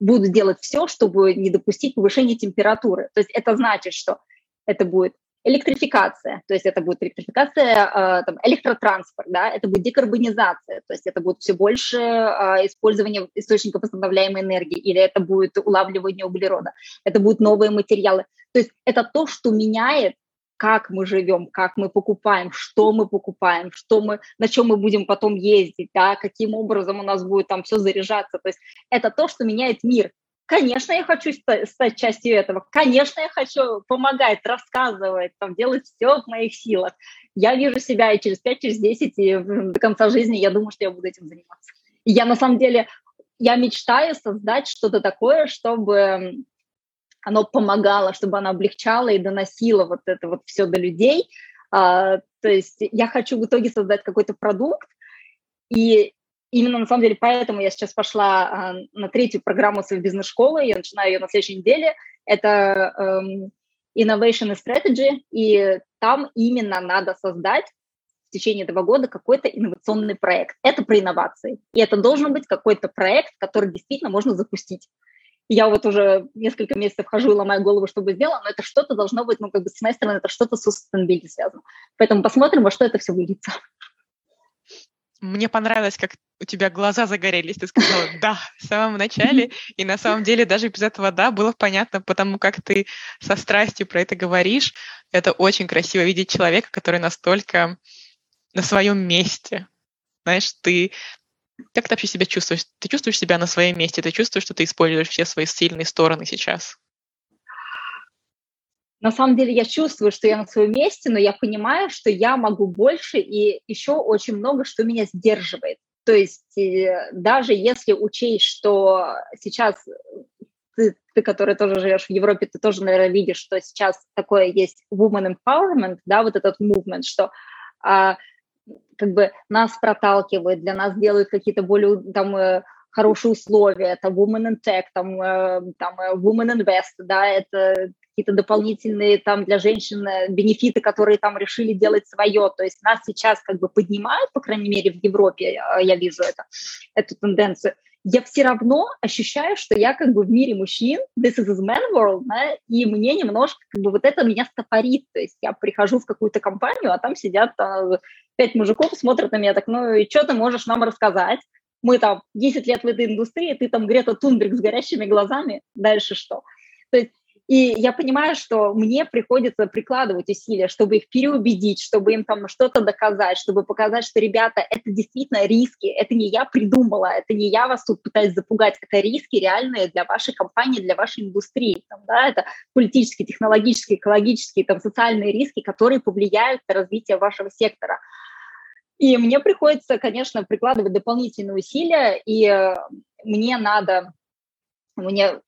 будут делать все, чтобы не допустить повышения температуры. То есть это значит, что это будет электрификация, то есть это будет электрификация, э, там, электротранспорт, да, это будет декарбонизация, то есть это будет все больше э, использование источников восстановляемой энергии, или это будет улавливание углерода, это будут новые материалы. То есть это то, что меняет как мы живем, как мы покупаем, что мы покупаем, что мы, на чем мы будем потом ездить, да, каким образом у нас будет там все заряжаться. То есть это то, что меняет мир. Конечно, я хочу стать частью этого. Конечно, я хочу помогать, рассказывать, там, делать все в моих силах. Я вижу себя и через 5, через 10, и до конца жизни я думаю, что я буду этим заниматься. И я на самом деле, я мечтаю создать что-то такое, чтобы оно помогало, чтобы оно облегчало и доносило вот это вот все до людей. А, то есть я хочу в итоге создать какой-то продукт, и именно на самом деле поэтому я сейчас пошла а, на третью программу своей бизнес-школы, я начинаю ее на следующей неделе. Это um, Innovation and Strategy, и там именно надо создать в течение этого года какой-то инновационный проект. Это про инновации. И это должен быть какой-то проект, который действительно можно запустить я вот уже несколько месяцев хожу и ломаю голову, чтобы сделать, но это что-то должно быть, ну, как бы с моей стороны, это что-то с sustainability связано. Поэтому посмотрим, во что это все выльется. Мне понравилось, как у тебя глаза загорелись. Ты сказала «да» в самом начале. И на самом деле даже без этого «да» было понятно, потому как ты со страстью про это говоришь. Это очень красиво видеть человека, который настолько на своем месте. Знаешь, ты как ты вообще себя чувствуешь? Ты чувствуешь себя на своем месте? Ты чувствуешь, что ты используешь все свои сильные стороны сейчас? На самом деле я чувствую, что я на своем месте, но я понимаю, что я могу больше, и еще очень много, что меня сдерживает. То есть э, даже если учесть, что сейчас ты, ты, который тоже живешь в Европе, ты тоже, наверное, видишь, что сейчас такое есть woman empowerment, да, вот этот movement, что а, как бы нас проталкивают, для нас делают какие-то более там э, хорошие условия, это Women in Tech, там, э, там э, Women Invest, да, это какие-то дополнительные там для женщин бенефиты, которые там решили делать свое. То есть нас сейчас как бы поднимают, по крайней мере, в Европе, я вижу это, эту тенденцию я все равно ощущаю, что я как бы в мире мужчин, this is a man world, да, и мне немножко как бы вот это меня стопорит, то есть я прихожу в какую-то компанию, а там сидят а, пять мужиков, смотрят на меня так, ну и что ты можешь нам рассказать? Мы там 10 лет в этой индустрии, ты там Грета Тунберг с горящими глазами, дальше что? То есть и я понимаю, что мне приходится прикладывать усилия, чтобы их переубедить, чтобы им там что-то доказать, чтобы показать, что, ребята, это действительно риски, это не я придумала, это не я вас тут пытаюсь запугать, это риски реальные для вашей компании, для вашей индустрии. Там, да, это политические, технологические, экологические, там, социальные риски, которые повлияют на развитие вашего сектора. И мне приходится, конечно, прикладывать дополнительные усилия, и э, мне надо, мне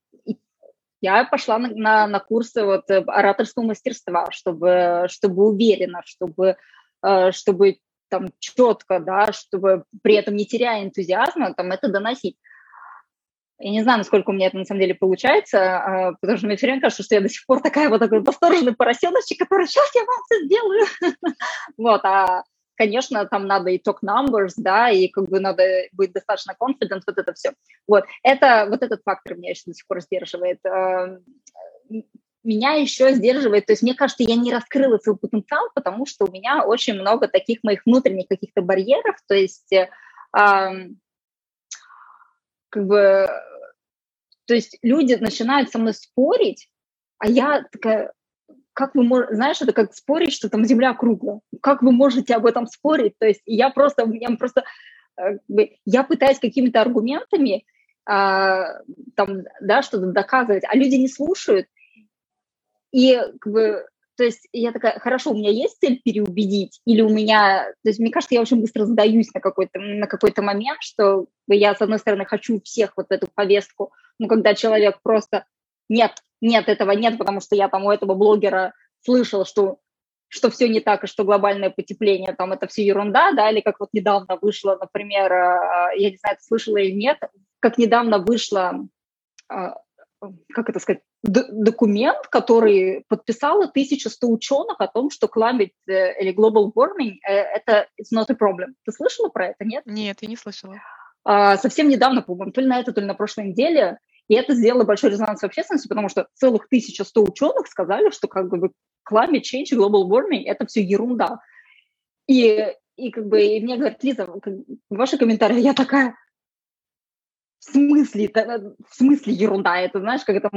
я пошла на, на, на курсы вот э, ораторского мастерства, чтобы, чтобы уверенно, чтобы, э, чтобы там четко, да, чтобы при этом не теряя энтузиазма, там это доносить. Я не знаю, насколько у меня это на самом деле получается, а, потому что мне все время кажется, что я до сих пор такая вот такой восторженный поросеночек, который сейчас я вам все сделаю. [laughs] Вот, а конечно, там надо и talk numbers, да, и как бы надо быть достаточно confident, вот это все. Вот, это, вот этот фактор меня еще до сих пор сдерживает. Эм, меня еще сдерживает, то есть мне кажется, я не раскрыла свой потенциал, потому что у меня очень много таких моих внутренних каких-то барьеров, то есть э, э, как бы, то есть люди начинают со мной спорить, а я такая, как вы можете, знаешь, это как спорить, что там земля круглая, как вы можете об этом спорить, то есть я просто, я просто, э, я пытаюсь какими-то аргументами а, там, да, что-то доказывать, а люди не слушают, и как бы, то есть я такая, хорошо, у меня есть цель переубедить, или у меня, то есть мне кажется, я очень быстро сдаюсь на какой-то на какой-то момент, что я, с одной стороны, хочу всех вот эту повестку, но когда человек просто, нет, нет, этого нет, потому что я там у этого блогера слышал, что что все не так, и что глобальное потепление, там, это все ерунда, да, или как вот недавно вышло, например, э, я не знаю, ты слышала или нет, как недавно вышло э, как это сказать, документ, который подписало 1100 ученых о том, что climate э, или global warming э, – это it's not a problem. Ты слышала про это, нет? Нет, я не слышала. А, совсем недавно, по-моему, то ли на это, то ли на прошлой неделе, и это сделало большой резонанс в общественности, потому что целых 1100 ученых сказали, что как бы climate change, global warming – это все ерунда. И, и как бы и мне говорят, Лиза, ваши комментарии, я такая, в смысле, в смысле ерунда, это знаешь, как это,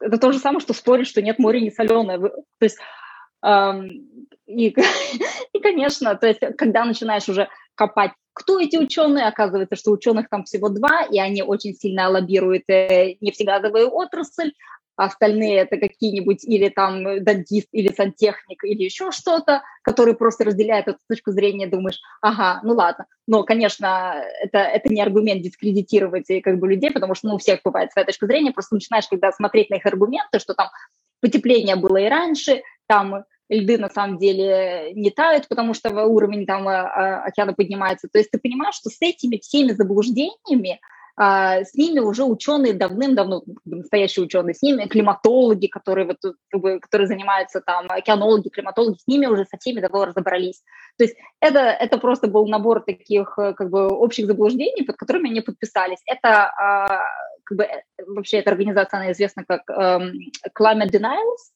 это то же самое, что спорить, что нет моря не соленое. То есть, эм, и, [laughs] и, конечно, то есть, когда начинаешь уже копать, кто эти ученые, оказывается, что ученых там всего два, и они очень сильно лоббируют э, нефтегазовую отрасль, а остальные это какие-нибудь или там дантист, или сантехник, или еще что-то, который просто разделяет эту точку зрения, думаешь, ага, ну ладно. Но, конечно, это, это не аргумент дискредитировать э, как бы людей, потому что ну, у всех бывает своя точка зрения, просто начинаешь, когда смотреть на их аргументы, что там потепление было и раньше, там льды на самом деле не тают, потому что уровень там э, а, океана поднимается. То есть ты понимаешь, что с этими всеми заблуждениями а, с ними уже ученые давным-давно, настоящие ученые, с ними климатологи, которые, вот, которые занимаются там, океанологи, климатологи, с ними уже со всеми давно разобрались. То есть это, это просто был набор таких э, как бы общих заблуждений, под которыми они подписались. Это а, как бы, э, вообще эта организация, она известна как um, Climate Denials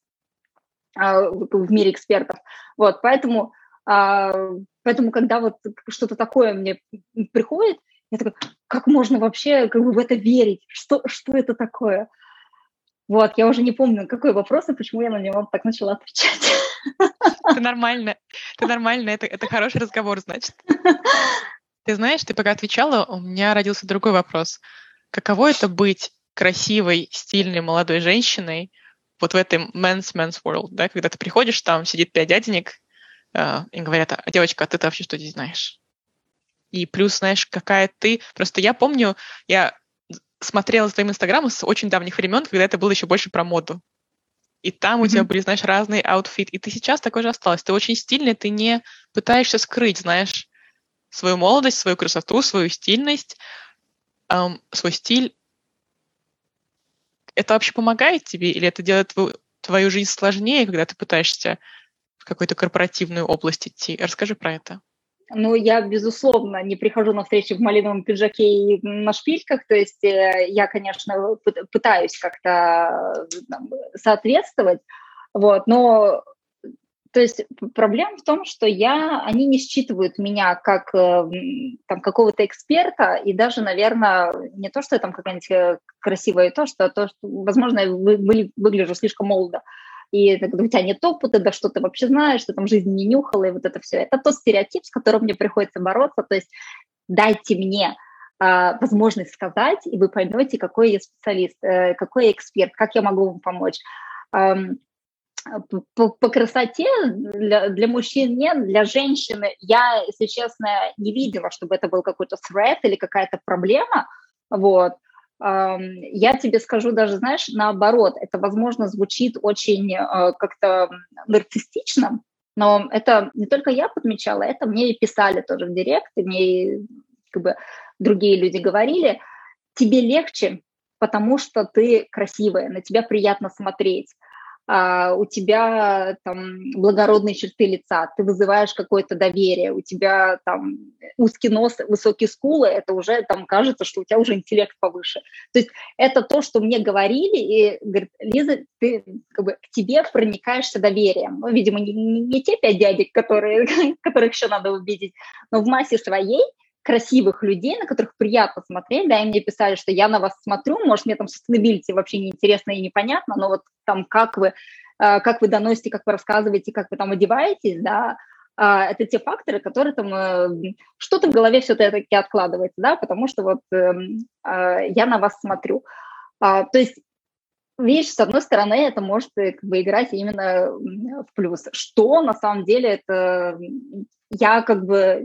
в мире экспертов. Вот, поэтому, поэтому когда вот что-то такое мне приходит, я такая, как можно вообще как бы в это верить? Что, что это такое? Вот, я уже не помню, какой вопрос и почему я на него так начала отвечать. Это нормально. Это нормально. Это, это хороший разговор, значит. [laughs] Ты знаешь, ты пока отвечала, у меня родился другой вопрос. Каково это быть красивой, стильной молодой женщиной вот в этой men's men's world, да, когда ты приходишь, там сидит пять дяденек э, и говорят, а, девочка, а ты-то вообще что здесь знаешь? И плюс, знаешь, какая ты... Просто я помню, я смотрела твоим инстаграмом с очень давних времен, когда это было еще больше про моду. И там mm-hmm. у тебя были, знаешь, разные аутфиты. И ты сейчас такой же осталась. Ты очень стильная, ты не пытаешься скрыть, знаешь, свою молодость, свою красоту, свою стильность, эм, свой стиль. Это вообще помогает тебе или это делает твою, твою жизнь сложнее, когда ты пытаешься в какую-то корпоративную область идти? Расскажи про это. Ну, я, безусловно, не прихожу на встречи в малиновом пиджаке и на шпильках, то есть э, я, конечно, пытаюсь как-то соответствовать, вот, но то есть проблема в том, что я, они не считывают меня как э, там, какого-то эксперта, и даже, наверное, не то, что я там какая-нибудь э, красивая, то, что, то, что возможно, я выгляжу слишком молодо и тогда у тебя нет опыта, да что ты вообще знаешь, что там жизнь не нюхала, и вот это все. Это тот стереотип, с которым мне приходится бороться, то есть дайте мне э, возможность сказать, и вы поймете, какой я специалист, э, какой я эксперт, как я могу вам помочь. Эм, по, по красоте для, для мужчин нет, для женщины я, если честно, не видела, чтобы это был какой-то threat или какая-то проблема, вот, я тебе скажу даже, знаешь, наоборот, это, возможно, звучит очень э, как-то нарциссично, но это не только я подмечала, это мне и писали тоже в директ, и мне как бы другие люди говорили, тебе легче, потому что ты красивая, на тебя приятно смотреть. А, у тебя там благородные черты лица, ты вызываешь какое-то доверие, у тебя там узкий нос, высокие скулы, это уже там кажется, что у тебя уже интеллект повыше. То есть это то, что мне говорили, и говорит, Лиза, ты как бы к тебе проникаешься доверием. Ну, видимо, не, не те пять дядек, которые, [laughs] которых еще надо увидеть, но в массе своей красивых людей, на которых приятно смотреть, да, и мне писали, что я на вас смотрю, может, мне там sustainability вообще неинтересно и непонятно, но вот там как вы, э, как вы доносите, как вы рассказываете, как вы там одеваетесь, да, а, это те факторы, которые там э, что-то в голове все-таки откладывается, да, потому что вот эм, э, я на вас смотрю. А, то есть видишь, с одной стороны, это может как бы играть именно в плюс. Что на самом деле это я как бы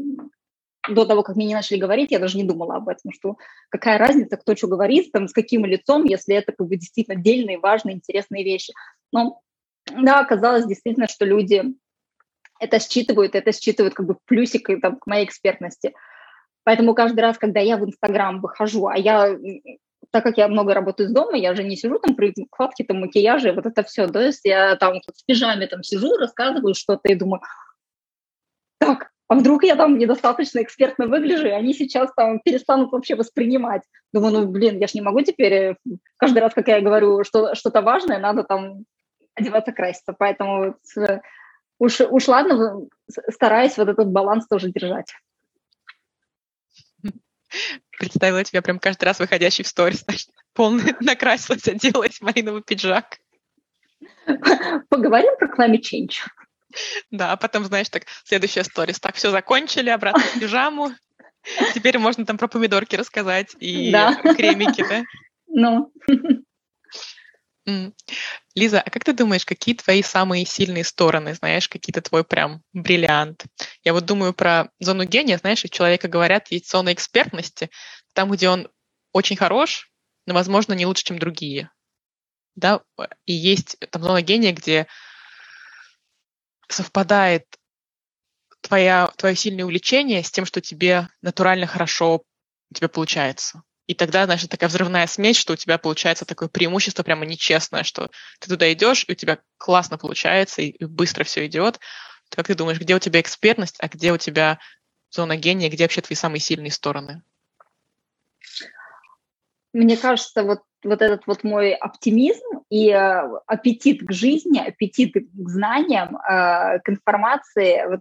до того, как мне не начали говорить, я даже не думала об этом, что какая разница, кто что говорит, там, с каким лицом, если это как бы действительно дельные, важные, интересные вещи. Но да, оказалось действительно, что люди это считывают, это считывают как бы плюсик там, к моей экспертности. Поэтому каждый раз, когда я в Инстаграм выхожу, а я, так как я много работаю из дома, я же не сижу там при кладке там макияжа, вот это все, то есть я там в пижаме там сижу, рассказываю что-то и думаю, так, а вдруг я там недостаточно экспертно выгляжу, и они сейчас там перестанут вообще воспринимать. Думаю, ну, блин, я ж не могу теперь э, каждый раз, как я говорю, что что-то важное, надо там одеваться, краситься. Поэтому э, уж, уж ладно, стараюсь вот этот баланс тоже держать. Представила тебя прям каждый раз выходящий в сторис, полный [laughs] накрасилась, оделась, малиновый пиджак. Поговорим про climate change. Да, а потом, знаешь, так, следующая сторис. Так, все закончили, обратно в пижаму. Теперь можно там про помидорки рассказать и да. кремики, да? Ну. Лиза, а как ты думаешь, какие твои самые сильные стороны, знаешь, какие-то твой прям бриллиант? Я вот думаю про зону гения, знаешь, у человека говорят, есть зона экспертности, там, где он очень хорош, но, возможно, не лучше, чем другие. Да, и есть там зона гения, где совпадает твоя, твое сильное увлечение с тем, что тебе натурально хорошо у тебя получается. И тогда, значит, такая взрывная смесь, что у тебя получается такое преимущество прямо нечестное, что ты туда идешь, и у тебя классно получается, и быстро все идет. Как ты думаешь, где у тебя экспертность, а где у тебя зона гения, где вообще твои самые сильные стороны? Мне кажется, вот вот этот вот мой оптимизм и э, аппетит к жизни, аппетит к знаниям, э, к информации. Вот,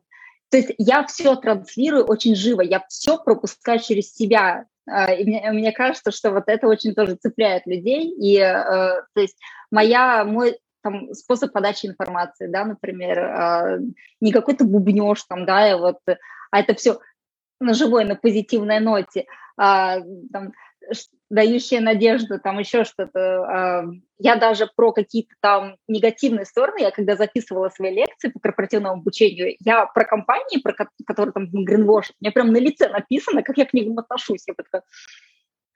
то есть я все транслирую очень живо, я все пропускаю через себя. Э, и мне, мне кажется, что вот это очень тоже цепляет людей. И э, то есть моя, мой там, способ подачи информации, да, например, э, не какой-то бубнеж там, да, и вот, а это все на живой, на позитивной ноте. А, там, дающие надежду, там еще что-то. Я даже про какие-то там негативные стороны, я когда записывала свои лекции по корпоративному обучению, я про компании, про которые там гринвош, мне прям на лице написано, как я к ним отношусь. Я такая,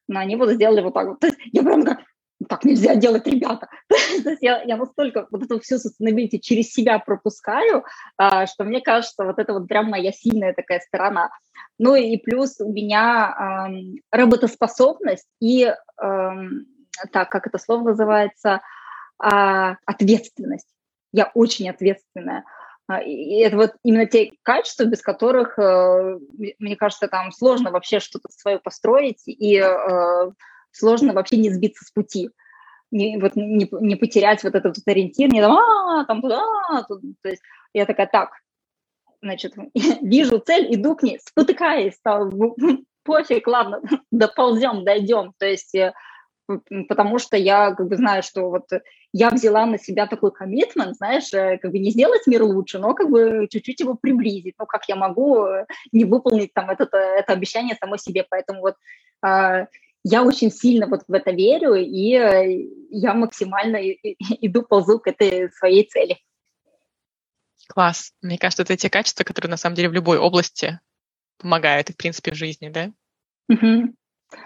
ну, они вот сделали вот так вот. То есть я прям такая, так нельзя делать, ребята. [laughs] Я, я настолько вот эту всю sustainability через себя пропускаю, а, что мне кажется, вот это вот прям моя сильная такая сторона. Ну и плюс у меня работоспособность и, так, как это слово называется, э, ответственность. Я очень ответственная. И это вот именно те качества, без которых, э, мне кажется, там сложно вообще что-то свое построить, и э, сложно вообще не сбиться с пути, не, вот, не, не потерять вот этот вот ориентир, не там, а, там туда, туда. То есть я такая, так, значит, [laughs] вижу цель, иду к ней, спотыкаясь, там, [laughs] пофиг, ладно, [laughs] доползем, дойдем. То есть э, потому что я как бы знаю, что вот я взяла на себя такой коммитмент, знаешь, э, как бы не сделать мир лучше, но как бы чуть-чуть его приблизить. Ну, как я могу э, не выполнить там это, это обещание самой себе. Поэтому вот а, я очень сильно вот в это верю, и э, я максимально [laughs] иду, ползу к этой своей цели. Класс. Мне кажется, это те качества, которые на самом деле в любой области помогают, и в принципе в жизни, да? Угу.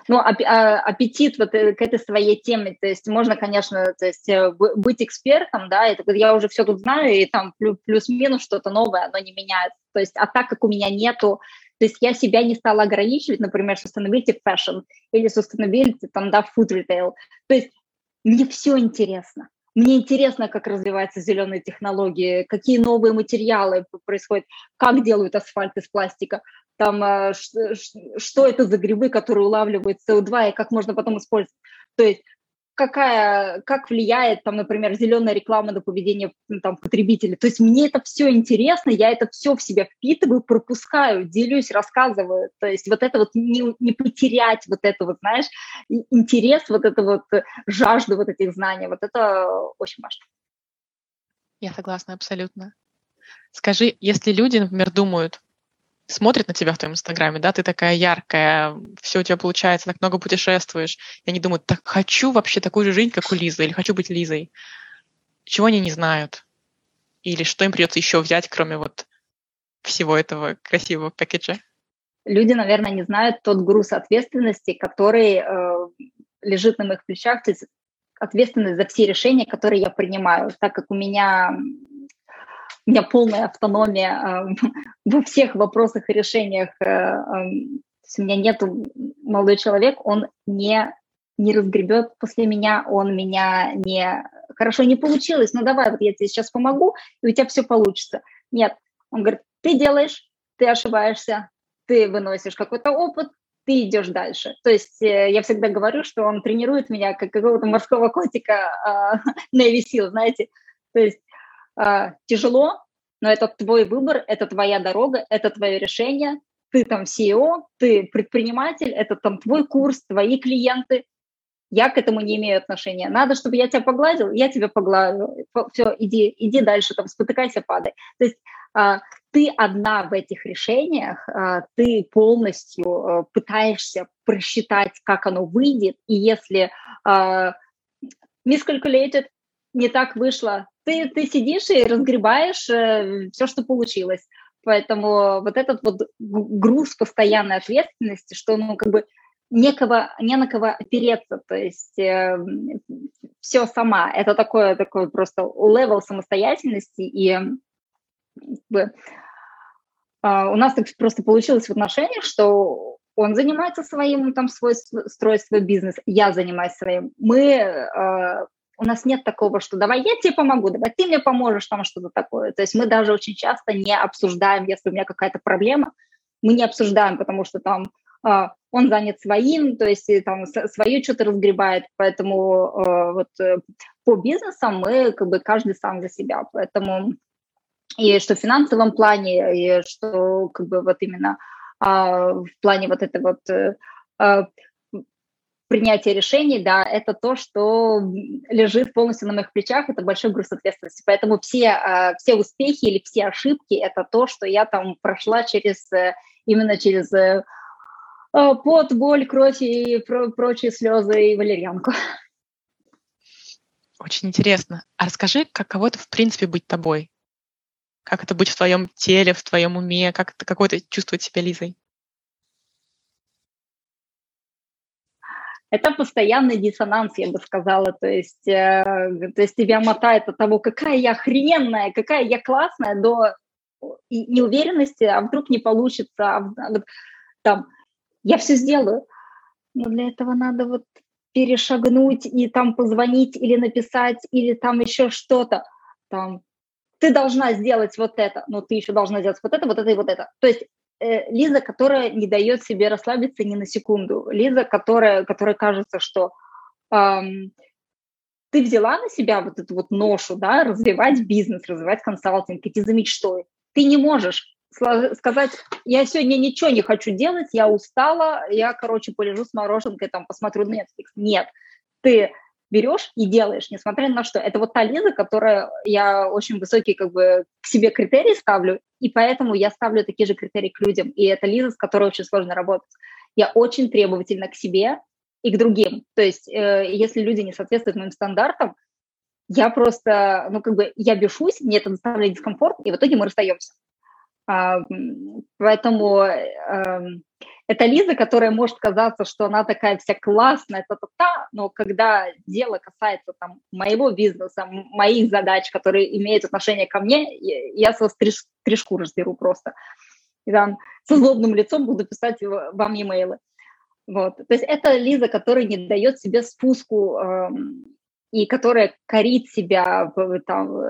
Ну, а, аппетит вот э, к этой своей теме, то есть можно, конечно, то есть э, быть экспертом, да, это я уже все тут знаю, и там плюс-минус что-то новое, оно не меняется. То есть, а так как у меня нету то есть я себя не стала ограничивать, например, sustainability fashion или sustainability, там, да, food retail. То есть мне все интересно. мне интересно, как развиваются зеленые технологии, какие новые материалы происходят, как делают асфальт из пластика, там, э, что это за грибы, которые улавливают СО2 и как можно потом использовать. То есть какая, как влияет, там, например, зеленая реклама на поведение ну, там, потребителей. То есть мне это все интересно, я это все в себя впитываю, пропускаю, делюсь, рассказываю. То есть вот это вот не, не потерять вот это вот, знаешь, интерес, вот это вот э, жажду вот этих знаний, вот это очень важно. Я согласна абсолютно. Скажи, если люди, например, думают, смотрят на тебя в твоем инстаграме, да, ты такая яркая, все у тебя получается, так много путешествуешь, и они думают, так хочу вообще такую же жизнь, как у Лизы, или хочу быть Лизой. Чего они не знают? Или что им придется еще взять, кроме вот всего этого красивого пакетжа? Люди, наверное, не знают тот груз ответственности, который э, лежит на моих плечах, то есть ответственность за все решения, которые я принимаю, так как у меня у меня полная автономия э, во всех вопросах и решениях. Э, э, у меня нет молодой человек, он не не разгребет после меня, он меня не... Хорошо, не получилось, ну давай, вот я тебе сейчас помогу, и у тебя все получится. Нет, он говорит, ты делаешь, ты ошибаешься, ты выносишь какой-то опыт, ты идешь дальше. То есть э, я всегда говорю, что он тренирует меня как какого-то морского котика э, Navy Seal, знаете. То есть тяжело, но это твой выбор, это твоя дорога, это твое решение. Ты там CEO, ты предприниматель, это там твой курс, твои клиенты. Я к этому не имею отношения. Надо, чтобы я тебя погладил, я тебя погладил. Все, иди, иди дальше, там, спотыкайся, падай. То есть а, ты одна в этих решениях, а, ты полностью а, пытаешься просчитать, как оно выйдет, и если а, miscalculated, не так вышло, ты, ты сидишь и разгребаешь э, все, что получилось. Поэтому вот этот вот груз постоянной ответственности, что ну как бы некого, не на кого опереться, то есть э, все сама. Это такое, такой просто level самостоятельности, и как бы, э, у нас так просто получилось в отношениях, что он занимается своим, там, свой, строит свой бизнес, я занимаюсь своим. Мы э, у нас нет такого, что давай я тебе помогу, давай ты мне поможешь, там что-то такое. То есть мы даже очень часто не обсуждаем, если у меня какая-то проблема, мы не обсуждаем, потому что там э, он занят своим, то есть там свое что-то разгребает, поэтому э, вот э, по бизнесам мы как бы каждый сам за себя, поэтому и что в финансовом плане, и что как бы вот именно э, в плане вот этой вот э, принятие решений, да, это то, что лежит полностью на моих плечах, это большой груз ответственности. Поэтому все, а, все успехи или все ошибки – это то, что я там прошла через, э, именно через э, а, пот, боль, кровь и про прочие слезы и валерьянку. Очень интересно. А расскажи, каково это в принципе быть тобой? Как это быть в твоем теле, в твоем уме? Как это, какое это чувствовать себя Лизой? Это постоянный диссонанс, я бы сказала, то есть, э, то есть тебя мотает от того, какая я охрененная, какая я классная, до неуверенности, а вдруг не получится, а, а там, я все сделаю, но для этого надо вот перешагнуть и там позвонить или написать, или там еще что-то, там, ты должна сделать вот это, но ты еще должна сделать вот это, вот это и вот это. То есть Лиза, которая не дает себе расслабиться ни на секунду. Лиза, которая, которая кажется, что эм, ты взяла на себя вот эту вот ношу, да, развивать бизнес, развивать консалтинг, идти за мечтой. Ты не можешь сказать, я сегодня ничего не хочу делать, я устала, я, короче, полежу с мороженкой, там, посмотрю Netflix. Нет, ты берешь и делаешь, несмотря на что. Это вот та Лиза, которая я очень высокие как бы к себе критерии ставлю, и поэтому я ставлю такие же критерии к людям. И это Лиза, с которой очень сложно работать. Я очень требовательна к себе и к другим. То есть э, если люди не соответствуют моим стандартам, я просто, ну как бы, я бешусь, мне это доставляет дискомфорт, и в итоге мы расстаемся. А, поэтому э, это Лиза, которая может казаться, что она такая вся классная, та-та-та, но когда дело касается там, моего бизнеса, моих задач, которые имеют отношение ко мне, я с вас три, три шкуры разберу просто. И там со злобным лицом буду писать вам e-mail. Вот. То есть это Лиза, которая не дает себе спуску, эм, и которая корит себя, там,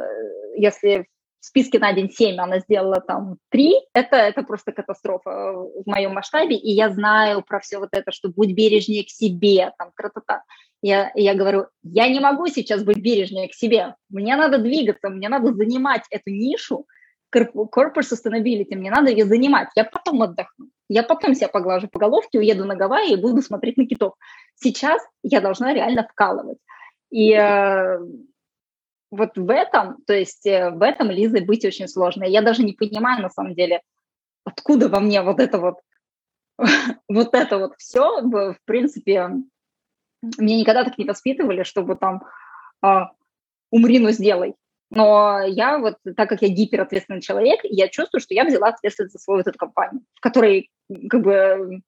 если в списке на день 7 она сделала там 3, это, это просто катастрофа в моем масштабе, и я знаю про все вот это, что будь бережнее к себе, там, тра-та-та. Я, я говорю, я не могу сейчас быть бережнее к себе, мне надо двигаться, мне надо занимать эту нишу, corporate sustainability, мне надо ее занимать, я потом отдохну, я потом себя поглажу по головке, уеду на Гавайи и буду смотреть на китов. Сейчас я должна реально вкалывать. И э, вот в этом, то есть э, в этом Лизой быть очень сложно. Я даже не понимаю, на самом деле, откуда во мне вот это вот, [laughs] вот это вот все, в принципе, меня никогда так не воспитывали, чтобы там а, умри, но сделай. Но я вот, так как я гиперответственный человек, я чувствую, что я взяла ответственность за свою вот эту компанию, в которой как бы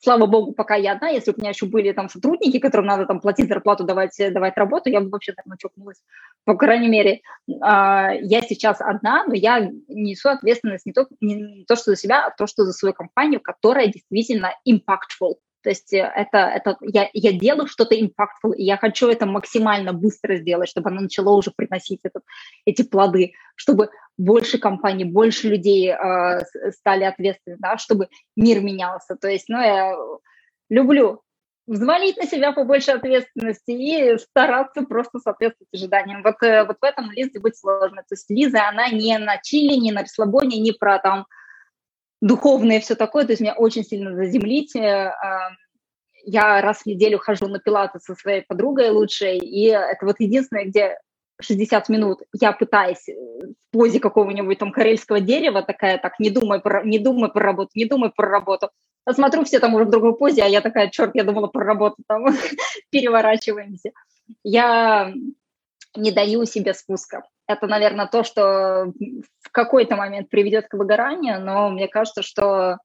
слава богу, пока я одна, если бы у меня еще были там сотрудники, которым надо там платить зарплату, давать, давать работу, я бы вообще, наверное, чокнулась. По крайней мере, а, я сейчас одна, но я несу ответственность не то, не то, что за себя, а то, что за свою компанию, которая действительно impactful. То есть э, это, это я, я делаю что-то impactful, и я хочу это максимально быстро сделать, чтобы оно начало уже приносить этот, эти плоды, чтобы больше компаний, больше людей э, стали ответственны, да, чтобы мир менялся. То есть, ну, я люблю взвалить на себя побольше ответственности и стараться просто соответствовать ожиданиям. Вот, э, вот в этом Лизе быть сложно. То есть Лиза, она не на чили, не на расслабоне, не про там духовное все такое, то есть меня очень сильно заземлить. Э, я раз в неделю хожу на пилаты со своей подругой лучшей, и это вот единственное, где 60 минут я пытаюсь э, в позе какого-нибудь там карельского дерева, такая, так, не думай про, не думай про работу, не думай про работу. А смотрю, все там уже в другой позе, а я такая, черт, я думала про работу, там [laughs] переворачиваемся. Я не даю себе спуска. Это, наверное, то, что в какой-то момент приведет к выгоранию, но мне кажется, что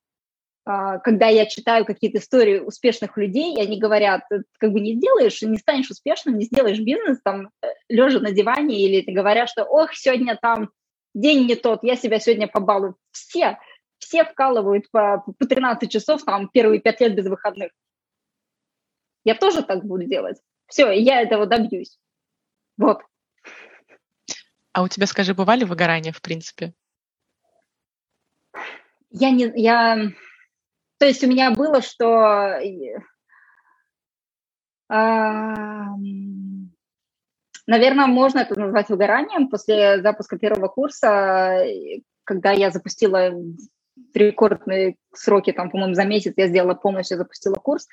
когда я читаю какие-то истории успешных людей, и они говорят, как бы не сделаешь, не станешь успешным, не сделаешь бизнес, там, э, лежа на диване, или говорят, что, ох, сегодня там день не тот, я себя сегодня побалую. Все, все вкалывают по, по 13 часов, там, первые пять лет без выходных. Я тоже так буду делать. Все, я этого добьюсь. Вот. А у тебя, скажи, бывали выгорания, в принципе? Я не, я, то есть у меня было, что наверное, можно это назвать выгоранием после запуска первого курса, когда я запустила в рекордные сроки, там, по-моему, за месяц я сделала полностью, запустила курс,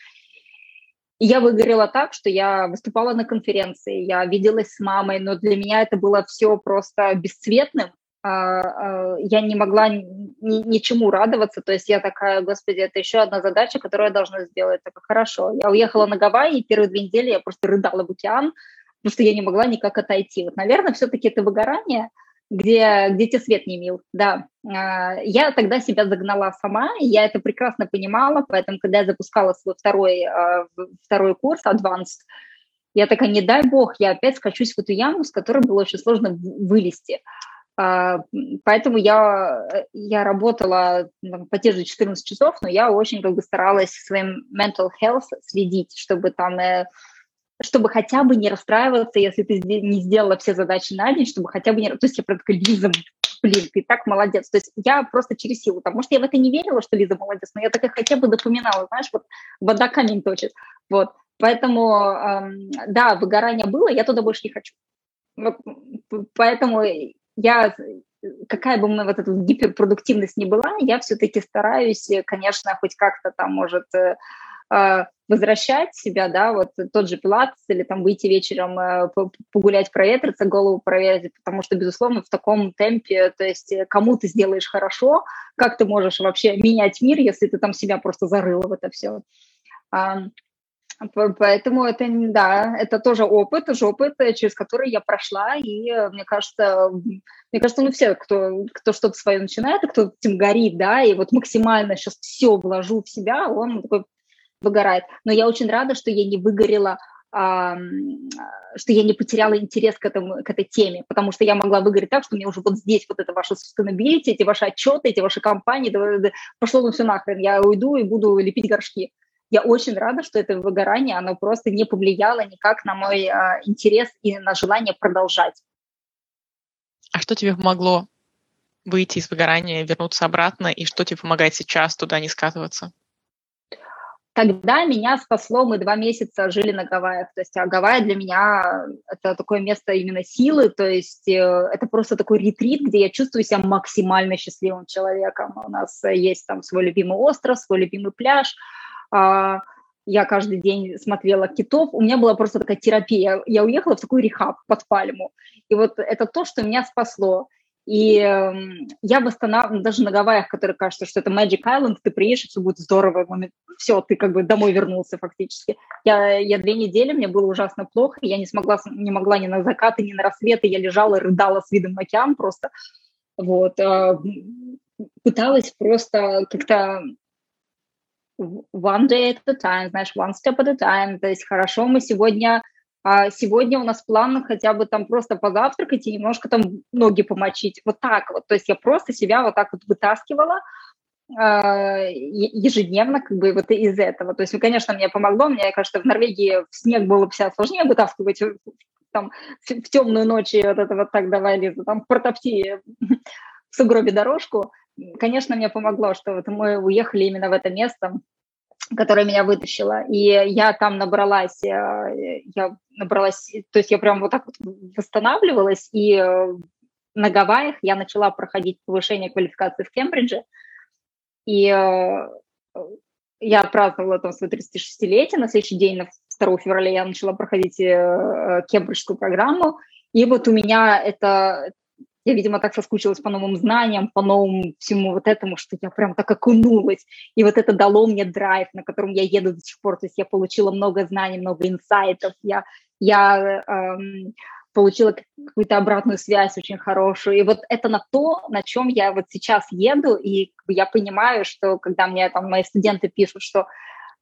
и я выгорела так, что я выступала на конференции, я виделась с мамой, но для меня это было все просто бесцветным. А, а, я не могла ни, ничему радоваться, то есть я такая, господи, это еще одна задача, которую я должна сделать. Так хорошо. Я уехала на Гавайи, и первые две недели я просто рыдала в океан, потому что я не могла никак отойти. Вот, наверное, все-таки это выгорание – где, где тебе свет не мил, да. А, я тогда себя загнала сама, и я это прекрасно понимала, поэтому, когда я запускала свой второй, второй курс, Advanced, я такая, не дай бог, я опять скачусь в эту яму, с которой было очень сложно вылезти. Поэтому я, я работала по те же 14 часов, но я очень как бы старалась своим mental health следить, чтобы там э, чтобы хотя бы не расстраиваться, если ты не сделала все задачи на день, чтобы хотя бы не... То есть я такая, Лиза, блин, ты так молодец. То есть я просто через силу, потому что я в это не верила, что Лиза молодец, но я такая хотя бы напоминала, знаешь, вот вода камень точит. Вот. Поэтому, эм, да, выгорание было, я туда больше не хочу. Поэтому я, какая бы у меня вот эта гиперпродуктивность ни была, я все-таки стараюсь, конечно, хоть как-то там, может, э, а, возвращать себя, да, вот тот же пилатес или там выйти вечером э, погулять, проветриться, голову проветрить, потому что, безусловно, в таком темпе, то есть э, кому ты сделаешь хорошо, как ты можешь вообще менять мир, если ты там себя просто зарыла в это все. Поэтому это, да, это тоже опыт, тоже опыт, э, через который я прошла, и мне кажется, мне кажется, ну все, кто, кто что-то свое начинает, кто этим горит, да, и вот максимально сейчас все вложу в себя, он такой выгорает. Но я очень рада, что я не выгорела а, что я не потеряла интерес к, этому, к этой теме, потому что я могла выгореть так, что мне уже вот здесь вот это ваше sustainability, эти ваши отчеты, эти ваши компании, пошло ну все нахрен, я уйду и буду лепить горшки. Я очень рада, что это выгорание, оно просто не повлияло никак на мой а, интерес и на желание продолжать. А что тебе помогло выйти из выгорания, вернуться обратно, и что тебе помогает сейчас туда не скатываться? Тогда меня спасло, мы два месяца жили на Гавайях, то есть а Гавайи для меня это такое место именно силы, то есть э, это просто такой ретрит, где я чувствую себя максимально счастливым человеком. У нас есть там свой любимый остров, свой любимый пляж, я каждый день смотрела китов, у меня была просто такая терапия. Я уехала в такой рехаб под пальму. И вот это то, что меня спасло. И э, я восстанавливаю, даже на Гавайях, которые кажется, что это Magic Island, ты приедешь, все будет здорово, все, ты как бы домой вернулся фактически. Я, я две недели, мне было ужасно плохо, я не смогла, не могла ни на закаты, ни на рассветы, я лежала, рыдала с видом на океан просто. Вот, э, пыталась просто как-то one day at a time, знаешь, one step at a time, то есть хорошо, мы сегодня а сегодня у нас план хотя бы там просто позавтракать и немножко там ноги помочить. Вот так вот. То есть я просто себя вот так вот вытаскивала э, ежедневно как бы вот из этого. То есть, ну, конечно, мне помогло. Мне кажется, в Норвегии в снег было бы себя сложнее вытаскивать там в, темную ночь и вот это вот так давай, Лиза, там протопти [laughs] в сугробе дорожку. Конечно, мне помогло, что вот мы уехали именно в это место, которая меня вытащила. И я там набралась, э, я набралась, то есть я прям вот так вот восстанавливалась, и э, на Гавайях я начала проходить повышение квалификации в Кембридже, и э, я праздновала там свое 36-летие, на следующий день, на 2 февраля, я начала проходить кембриджскую программу, и вот у меня это я, видимо, так соскучилась по новым знаниям, по новому всему вот этому, что я прям так окунулась. И вот это дало мне драйв, на котором я еду до сих пор. То есть я получила много знаний, много инсайтов. Я, я эм, получила какую-то обратную связь очень хорошую. И вот это на то, на чем я вот сейчас еду. И я понимаю, что когда мне там мои студенты пишут, что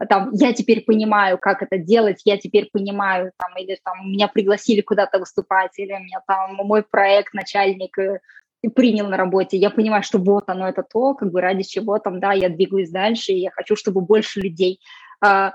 там, я теперь понимаю, как это делать, я теперь понимаю, там, или там, меня пригласили куда-то выступать, или меня там мой проект начальник э, принял на работе, я понимаю, что вот оно, это то, как бы ради чего там, да, я двигаюсь дальше, и я хочу, чтобы больше людей э,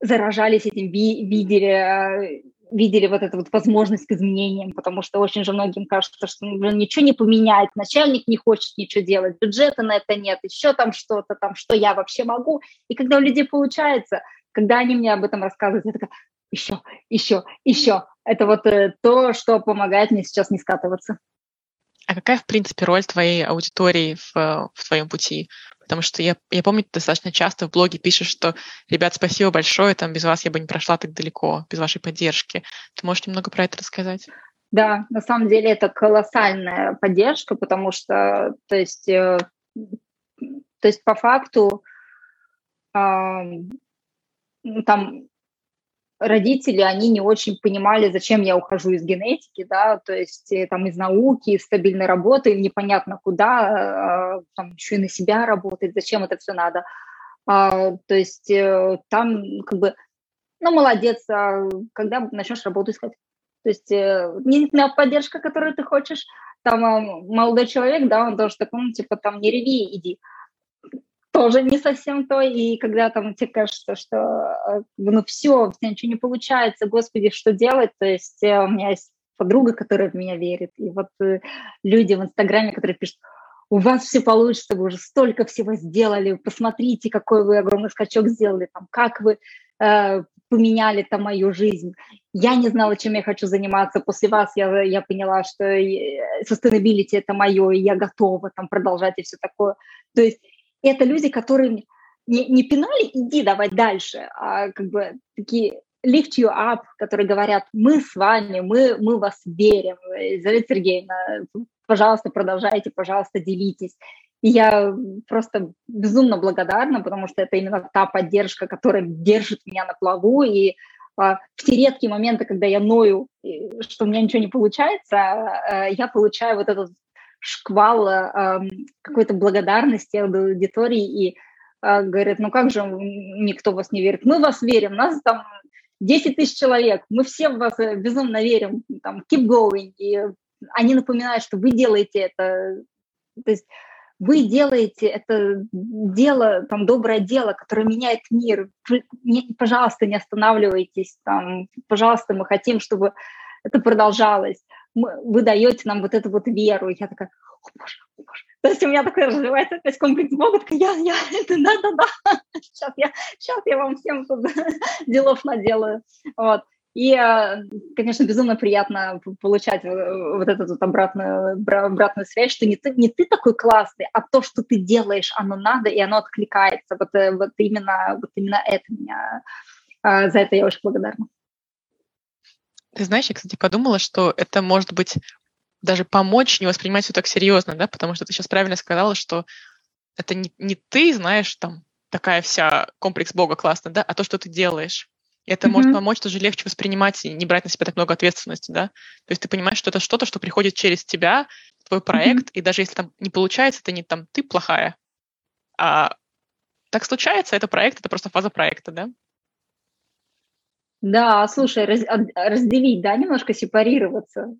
заражались этим, ви видели, э, видели вот эту вот возможность к изменениям, потому что очень же многим кажется, что ну, ничего не поменяет, начальник не хочет ничего делать, бюджета на это нет, еще там что-то, там, что я вообще могу. И когда у людей получается, когда они мне об этом рассказывают, я такая, еще, еще, еще. Это вот э, то, что помогает мне сейчас не скатываться. А какая, в принципе, роль твоей аудитории в, в твоем пути? Потому что я, я помню, ты достаточно часто в блоге пишешь, что, ребят, спасибо большое, там без вас я бы не прошла так далеко, без вашей поддержки. Ты можешь немного про это рассказать? Да, на самом деле это колоссальная поддержка, потому что, то есть, э, то есть по факту э, там родители, они не очень понимали, зачем я ухожу из генетики, да, то есть э, там из науки, из стабильной работы, непонятно куда, а, там еще и на себя работать, зачем это все надо. А, то есть э, там как бы, ну, молодец, а когда начнешь работу искать? То есть э, не поддержка, которую ты хочешь, там молодой человек, да, он тоже такой, ну, типа, там, не реви, иди тоже не совсем то, и когда там тебе кажется, что э, ну все, у ничего не получается, господи, что делать, то есть э, у меня есть подруга, которая в меня верит, и вот э, люди в Инстаграме, которые пишут, у вас все получится, вы уже столько всего сделали, посмотрите, какой вы огромный скачок сделали, там, как вы э, поменяли там мою жизнь. Я не знала, чем я хочу заниматься. После вас я, я поняла, что sustainability – это мое, и я готова там продолжать и все такое. То есть это люди, которые не, не пинали, иди давай дальше, а как бы такие lift you up, которые говорят, мы с вами, мы, мы вас верим. Елизавета Сергеевна, пожалуйста, продолжайте, пожалуйста, делитесь. И я просто безумно благодарна, потому что это именно та поддержка, которая держит меня на плаву. И а, в те редкие моменты, когда я ною, что у меня ничего не получается, а, я получаю вот этот шквал э, какой-то благодарности от аудитории и э, говорят, ну как же никто вас не верит? Мы вас верим, нас там 10 тысяч человек, мы все в вас э, безумно верим, там, keep going. И они напоминают, что вы делаете это. То есть вы делаете это дело, там, доброе дело, которое меняет мир, пожалуйста, не останавливайтесь, там, пожалуйста, мы хотим, чтобы это продолжалось, мы, вы даете нам вот эту вот веру. И я такая, о боже, о боже. То есть у меня такой развивается опять комплекс Бога, такая, я, я, это да-да-да, сейчас [laughs] я, сейчас я вам всем тут [laughs] делов наделаю. Вот. И, э, конечно, безумно приятно получать вот эту вот обратную, обратную связь, что не ты, не ты такой классный, а то, что ты делаешь, оно надо, и оно откликается. Вот, э, вот, именно, вот именно это меня, э, за это я очень благодарна. Ты знаешь, я, кстати, подумала, что это может быть даже помочь не воспринимать все так серьезно, да, потому что ты сейчас правильно сказала, что это не, не ты, знаешь, там, такая вся комплекс Бога классно, да, а то, что ты делаешь. И это mm-hmm. может помочь тоже легче воспринимать и не брать на себя так много ответственности, да. То есть ты понимаешь, что это что-то, что приходит через тебя, твой проект, mm-hmm. и даже если там не получается, это не там ты плохая, а так случается, это проект, это просто фаза проекта, да? Да, слушай, раз, разделить, да, немножко сепарироваться.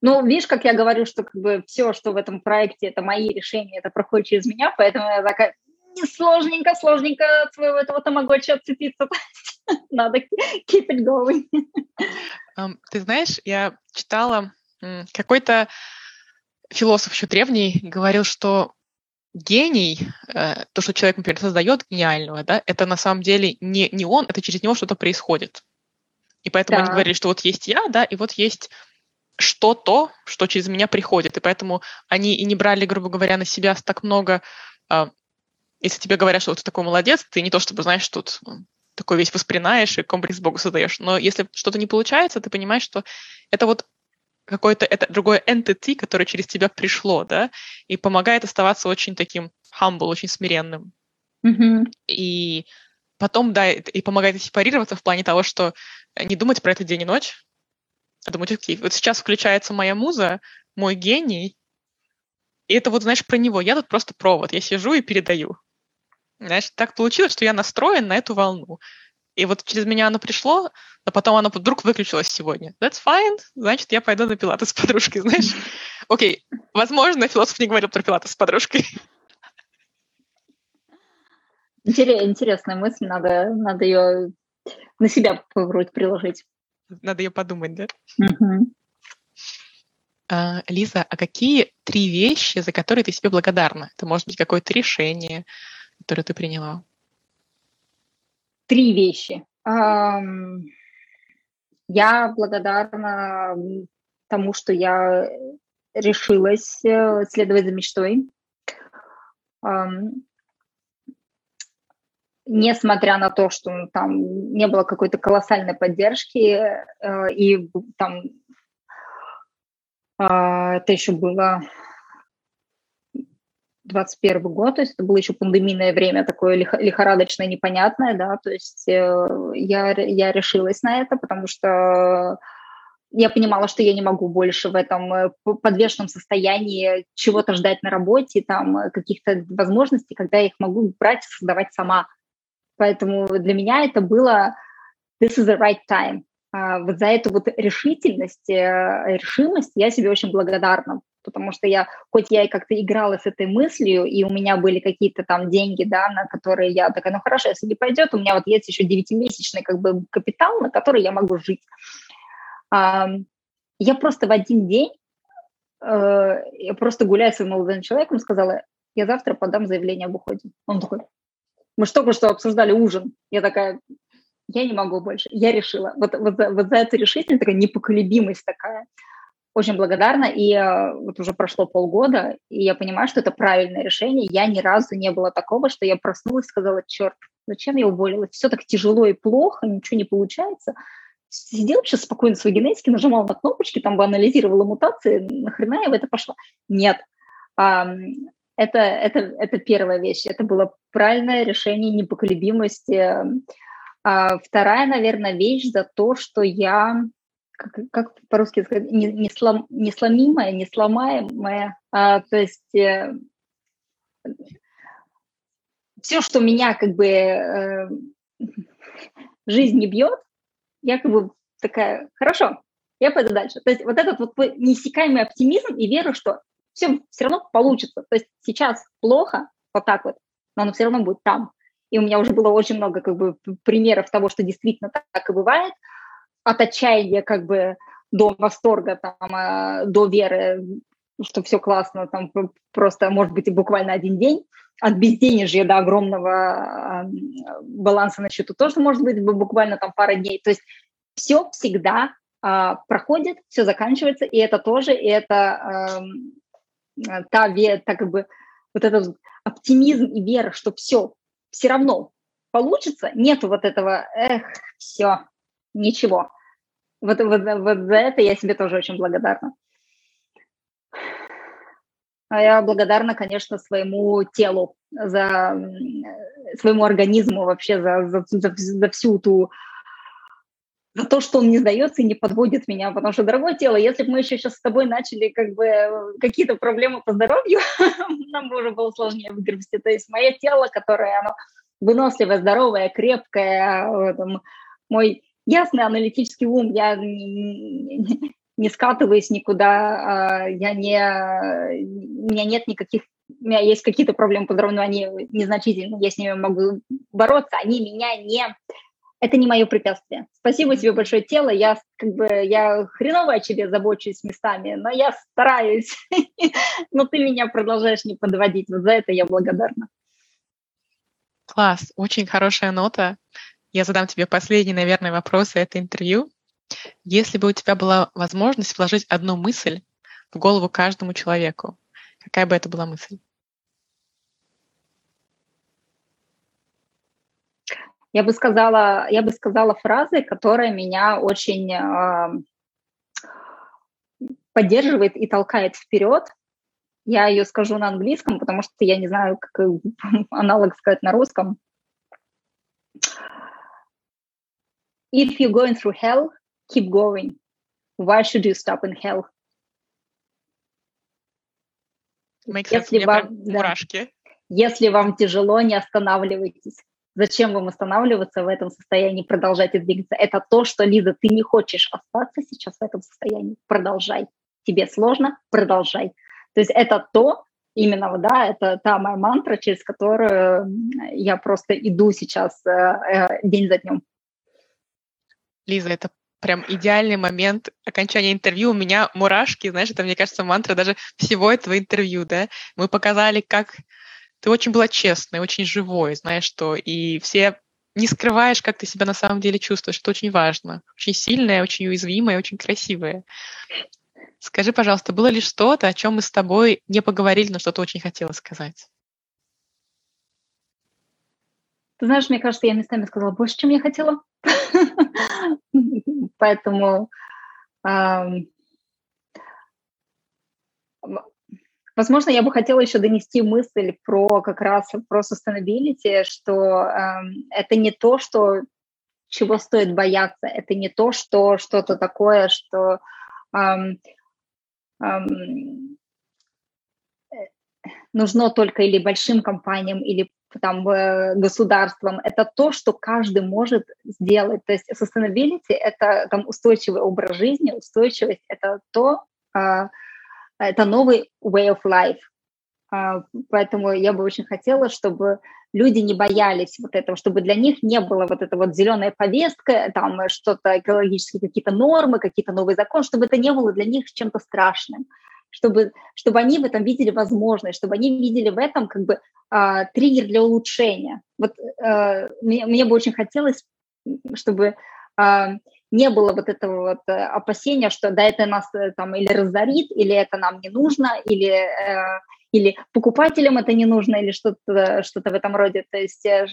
Ну, видишь, как я говорю, что как бы все, что в этом проекте, это мои решения, это проходит через меня, поэтому я такая, не сложненько, сложненько от своего этого тамагочи отцепиться. [laughs] Надо keep it going. Ты знаешь, я читала, какой-то философ еще древний говорил, что гений, э, то, что человек, например, создает гениального, да, это на самом деле не, не он, это через него что-то происходит. И поэтому да. они говорили, что вот есть я, да, и вот есть что-то, что через меня приходит. И поэтому они и не брали, грубо говоря, на себя так много. А, если тебе говорят, что ты такой молодец, ты не то чтобы, знаешь, тут такой весь воспринаешь и комплекс Богу создаешь. Но если что-то не получается, ты понимаешь, что это вот какое-то это другое entity, которое через тебя пришло, да, и помогает оставаться очень таким humble, очень смиренным. Mm-hmm. И потом, да, и помогает сепарироваться в плане того, что не думать про это день и ночь, а думать, окей, вот сейчас включается моя муза, мой гений, и это вот, знаешь, про него. Я тут просто провод, я сижу и передаю. Знаешь, так получилось, что я настроен на эту волну. И вот через меня оно пришло, а потом оно вдруг выключилось сегодня. That's fine, значит, я пойду на пилаты с подружкой, знаешь. Окей, okay. возможно, философ не говорил про пилаты с подружкой. Интересная мысль, надо, надо ее на себя попробовать приложить. Надо ее подумать, да? А, Лиза, а какие три вещи, за которые ты себе благодарна? Это может быть какое-то решение, которое ты приняла? Три вещи. Я благодарна тому, что я решилась э, следовать за мечтой несмотря на то, что там не было какой-то колоссальной поддержки, э, и там э, это еще было 21 год, то есть это было еще пандемийное время, такое лихорадочное, непонятное, да, то есть э, я, я решилась на это, потому что я понимала, что я не могу больше в этом э, подвешенном состоянии чего-то ждать на работе, там э, каких-то возможностей, когда я их могу брать и создавать сама. Поэтому для меня это было this is the right time. А вот за эту вот решительность, решимость я себе очень благодарна, потому что я, хоть я и как-то играла с этой мыслью, и у меня были какие-то там деньги, да, на которые я такая, ну хорошо, если не пойдет, у меня вот есть еще девятимесячный как бы капитал, на который я могу жить. Я просто в один день, э, я просто гуляя с молодым человеком, сказала, я завтра подам заявление об уходе. Он такой, мы же только что обсуждали ужин. Я такая, я не могу больше. Я решила. Вот, вот, вот за эту решительность, такая непоколебимость такая. Очень благодарна. И э, вот уже прошло полгода, и я понимаю, что это правильное решение. Я ни разу не было такого, что я проснулась и сказала, черт, зачем я уволилась? Все так тяжело и плохо, ничего не получается. Сидела вообще спокойно в своей генетике, нажимала на кнопочки, там бы анализировала мутации, нахрена я в это пошла? Нет. Это, это, это первая вещь. Это было правильное решение непоколебимости. А вторая, наверное, вещь за то, что я, как, как по-русски сказать, не, не, слом, не сломимая, не сломаемая. А, то есть э, все, что меня как бы э, [laughs] жизнь не бьет, я как бы такая, хорошо, я пойду дальше. То есть вот этот вот неиссякаемый оптимизм и вера, что все все равно получится. То есть сейчас плохо, вот так вот, но оно все равно будет там. И у меня уже было очень много как бы примеров того, что действительно так, так и бывает. От отчаяния как бы до восторга, там, а, до веры, что все классно, там просто, может быть, буквально один день. От безденежья до огромного а, баланса на счету тоже может быть буквально там пара дней. То есть все всегда а, проходит, все заканчивается, и это тоже, и это э, та, так как бы, вот этот оптимизм и вера, что все, все равно получится, нету вот этого, эх, все, ничего. Вот, вот, вот за это я себе тоже очень благодарна. А я благодарна, конечно, своему телу, за своему организму вообще, за, за, за, за всю ту за то, что он не сдается и не подводит меня, потому что, дорогое тело, если бы мы еще сейчас с тобой начали как бы какие-то проблемы по здоровью, [laughs] нам бы уже было сложнее выгребсти. То есть мое тело, которое, оно выносливое, здоровое, крепкое, там, мой ясный аналитический ум, я не, не скатываюсь никуда, а, я не, у меня нет никаких, у меня есть какие-то проблемы по здоровью, но они незначительные, я с ними могу бороться, они меня не это не мое препятствие. Спасибо тебе большое, тело. Я как бы я хреново о тебе забочусь местами, но я стараюсь. [laughs] но ты меня продолжаешь не подводить. Вот за это я благодарна. Класс, очень хорошая нота. Я задам тебе последний, наверное, вопрос это интервью. Если бы у тебя была возможность вложить одну мысль в голову каждому человеку, какая бы это была мысль? я бы сказала, я бы сказала фразы, которая меня очень э, поддерживает и толкает вперед. Я ее скажу на английском, потому что я не знаю, как [laughs] аналог сказать на русском. If you're going through hell, keep going. Why should you stop in hell? Если вам, да, если вам тяжело, не останавливайтесь. Зачем вам останавливаться в этом состоянии, продолжать двигаться? Это то, что, Лиза, ты не хочешь остаться сейчас в этом состоянии. Продолжай. Тебе сложно? Продолжай. То есть это то, именно, да, это та моя мантра, через которую я просто иду сейчас э, э, день за днем. Лиза, это прям идеальный момент окончания интервью. У меня мурашки, знаешь, это, мне кажется, мантра даже всего этого интервью, да. Мы показали, как ты очень была честной, очень живой, знаешь, что и все не скрываешь, как ты себя на самом деле чувствуешь. Это очень важно. Очень сильная, очень уязвимая, очень красивая. Скажи, пожалуйста, было ли что-то, о чем мы с тобой не поговорили, но что-то очень хотела сказать? Ты знаешь, мне кажется, я местами сказала больше, чем я хотела. [laughs] [laughs] Поэтому Возможно, я бы хотела еще донести мысль про как раз про sustainability, что э, это не то, что чего стоит бояться, это не то, что что-то такое, что эм, эм, нужно только или большим компаниям, или там э, государствам. Это то, что каждый может сделать. То есть sustainability — это там устойчивый образ жизни, устойчивость — это то, э, это новый way of life. А, поэтому я бы очень хотела, чтобы люди не боялись вот этого, чтобы для них не было вот эта вот зеленая повестка, там что-то экологические какие-то нормы, какие-то новые законы, чтобы это не было для них чем-то страшным, чтобы, чтобы они в этом видели возможность, чтобы они видели в этом как бы э, триггер для улучшения. Вот э, мне, мне бы очень хотелось, чтобы э, не было вот этого вот э, опасения, что да, это нас э, там или разорит, или это нам не нужно, или, э, или покупателям это не нужно, или что-то что в этом роде. То есть э,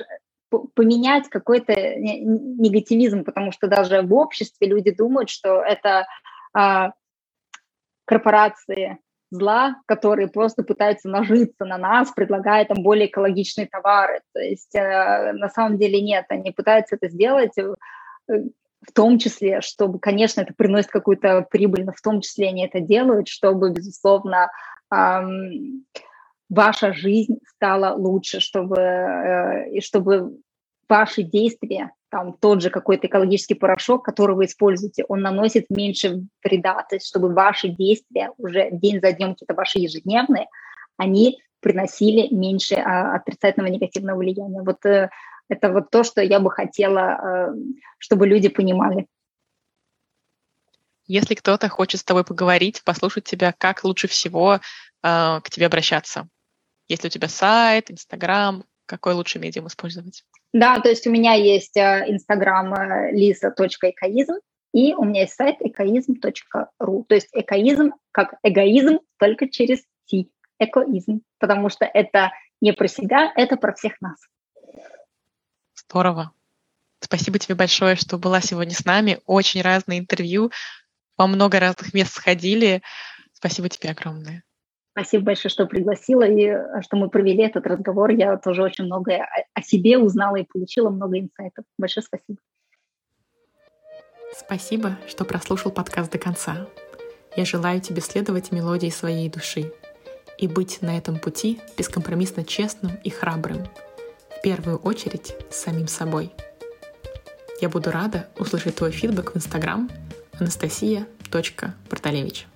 поменять какой-то негативизм, потому что даже в обществе люди думают, что это э, корпорации зла, которые просто пытаются нажиться на нас, предлагая там более экологичные товары. То есть э, на самом деле нет, они пытаются это сделать в том числе, чтобы, конечно, это приносит какую-то прибыль, но в том числе они это делают, чтобы, безусловно, эм, ваша жизнь стала лучше, чтобы, э, и чтобы ваши действия там тот же какой-то экологический порошок, который вы используете, он наносит меньше вреда, то есть чтобы ваши действия уже день за днем, какие-то ваши ежедневные, они приносили меньше а, отрицательного негативного влияния. Вот э, это вот то, что я бы хотела, э, чтобы люди понимали. Если кто-то хочет с тобой поговорить, послушать тебя, как лучше всего э, к тебе обращаться? Есть ли у тебя сайт, Инстаграм? Какой лучше медиум использовать? Да, то есть у меня есть э, Инстаграм э, lisa.экоизм, и у меня есть сайт экоизм.ру. То есть экоизм как эгоизм, только через T. Экоизм. Потому что это не про себя, это про всех нас. Здорово. Спасибо тебе большое, что была сегодня с нами. Очень разные интервью, во много разных мест сходили. Спасибо тебе огромное. Спасибо большое, что пригласила и э, что мы провели этот разговор. Я тоже очень многое о себе узнала и получила много инсайтов. Большое спасибо. Спасибо, что прослушал подкаст до конца. Я желаю тебе следовать мелодии своей души и быть на этом пути бескомпромиссно честным и храбрым. В первую очередь с самим собой. Я буду рада услышать твой фидбэк в Инстаграм анастасия.порталевич.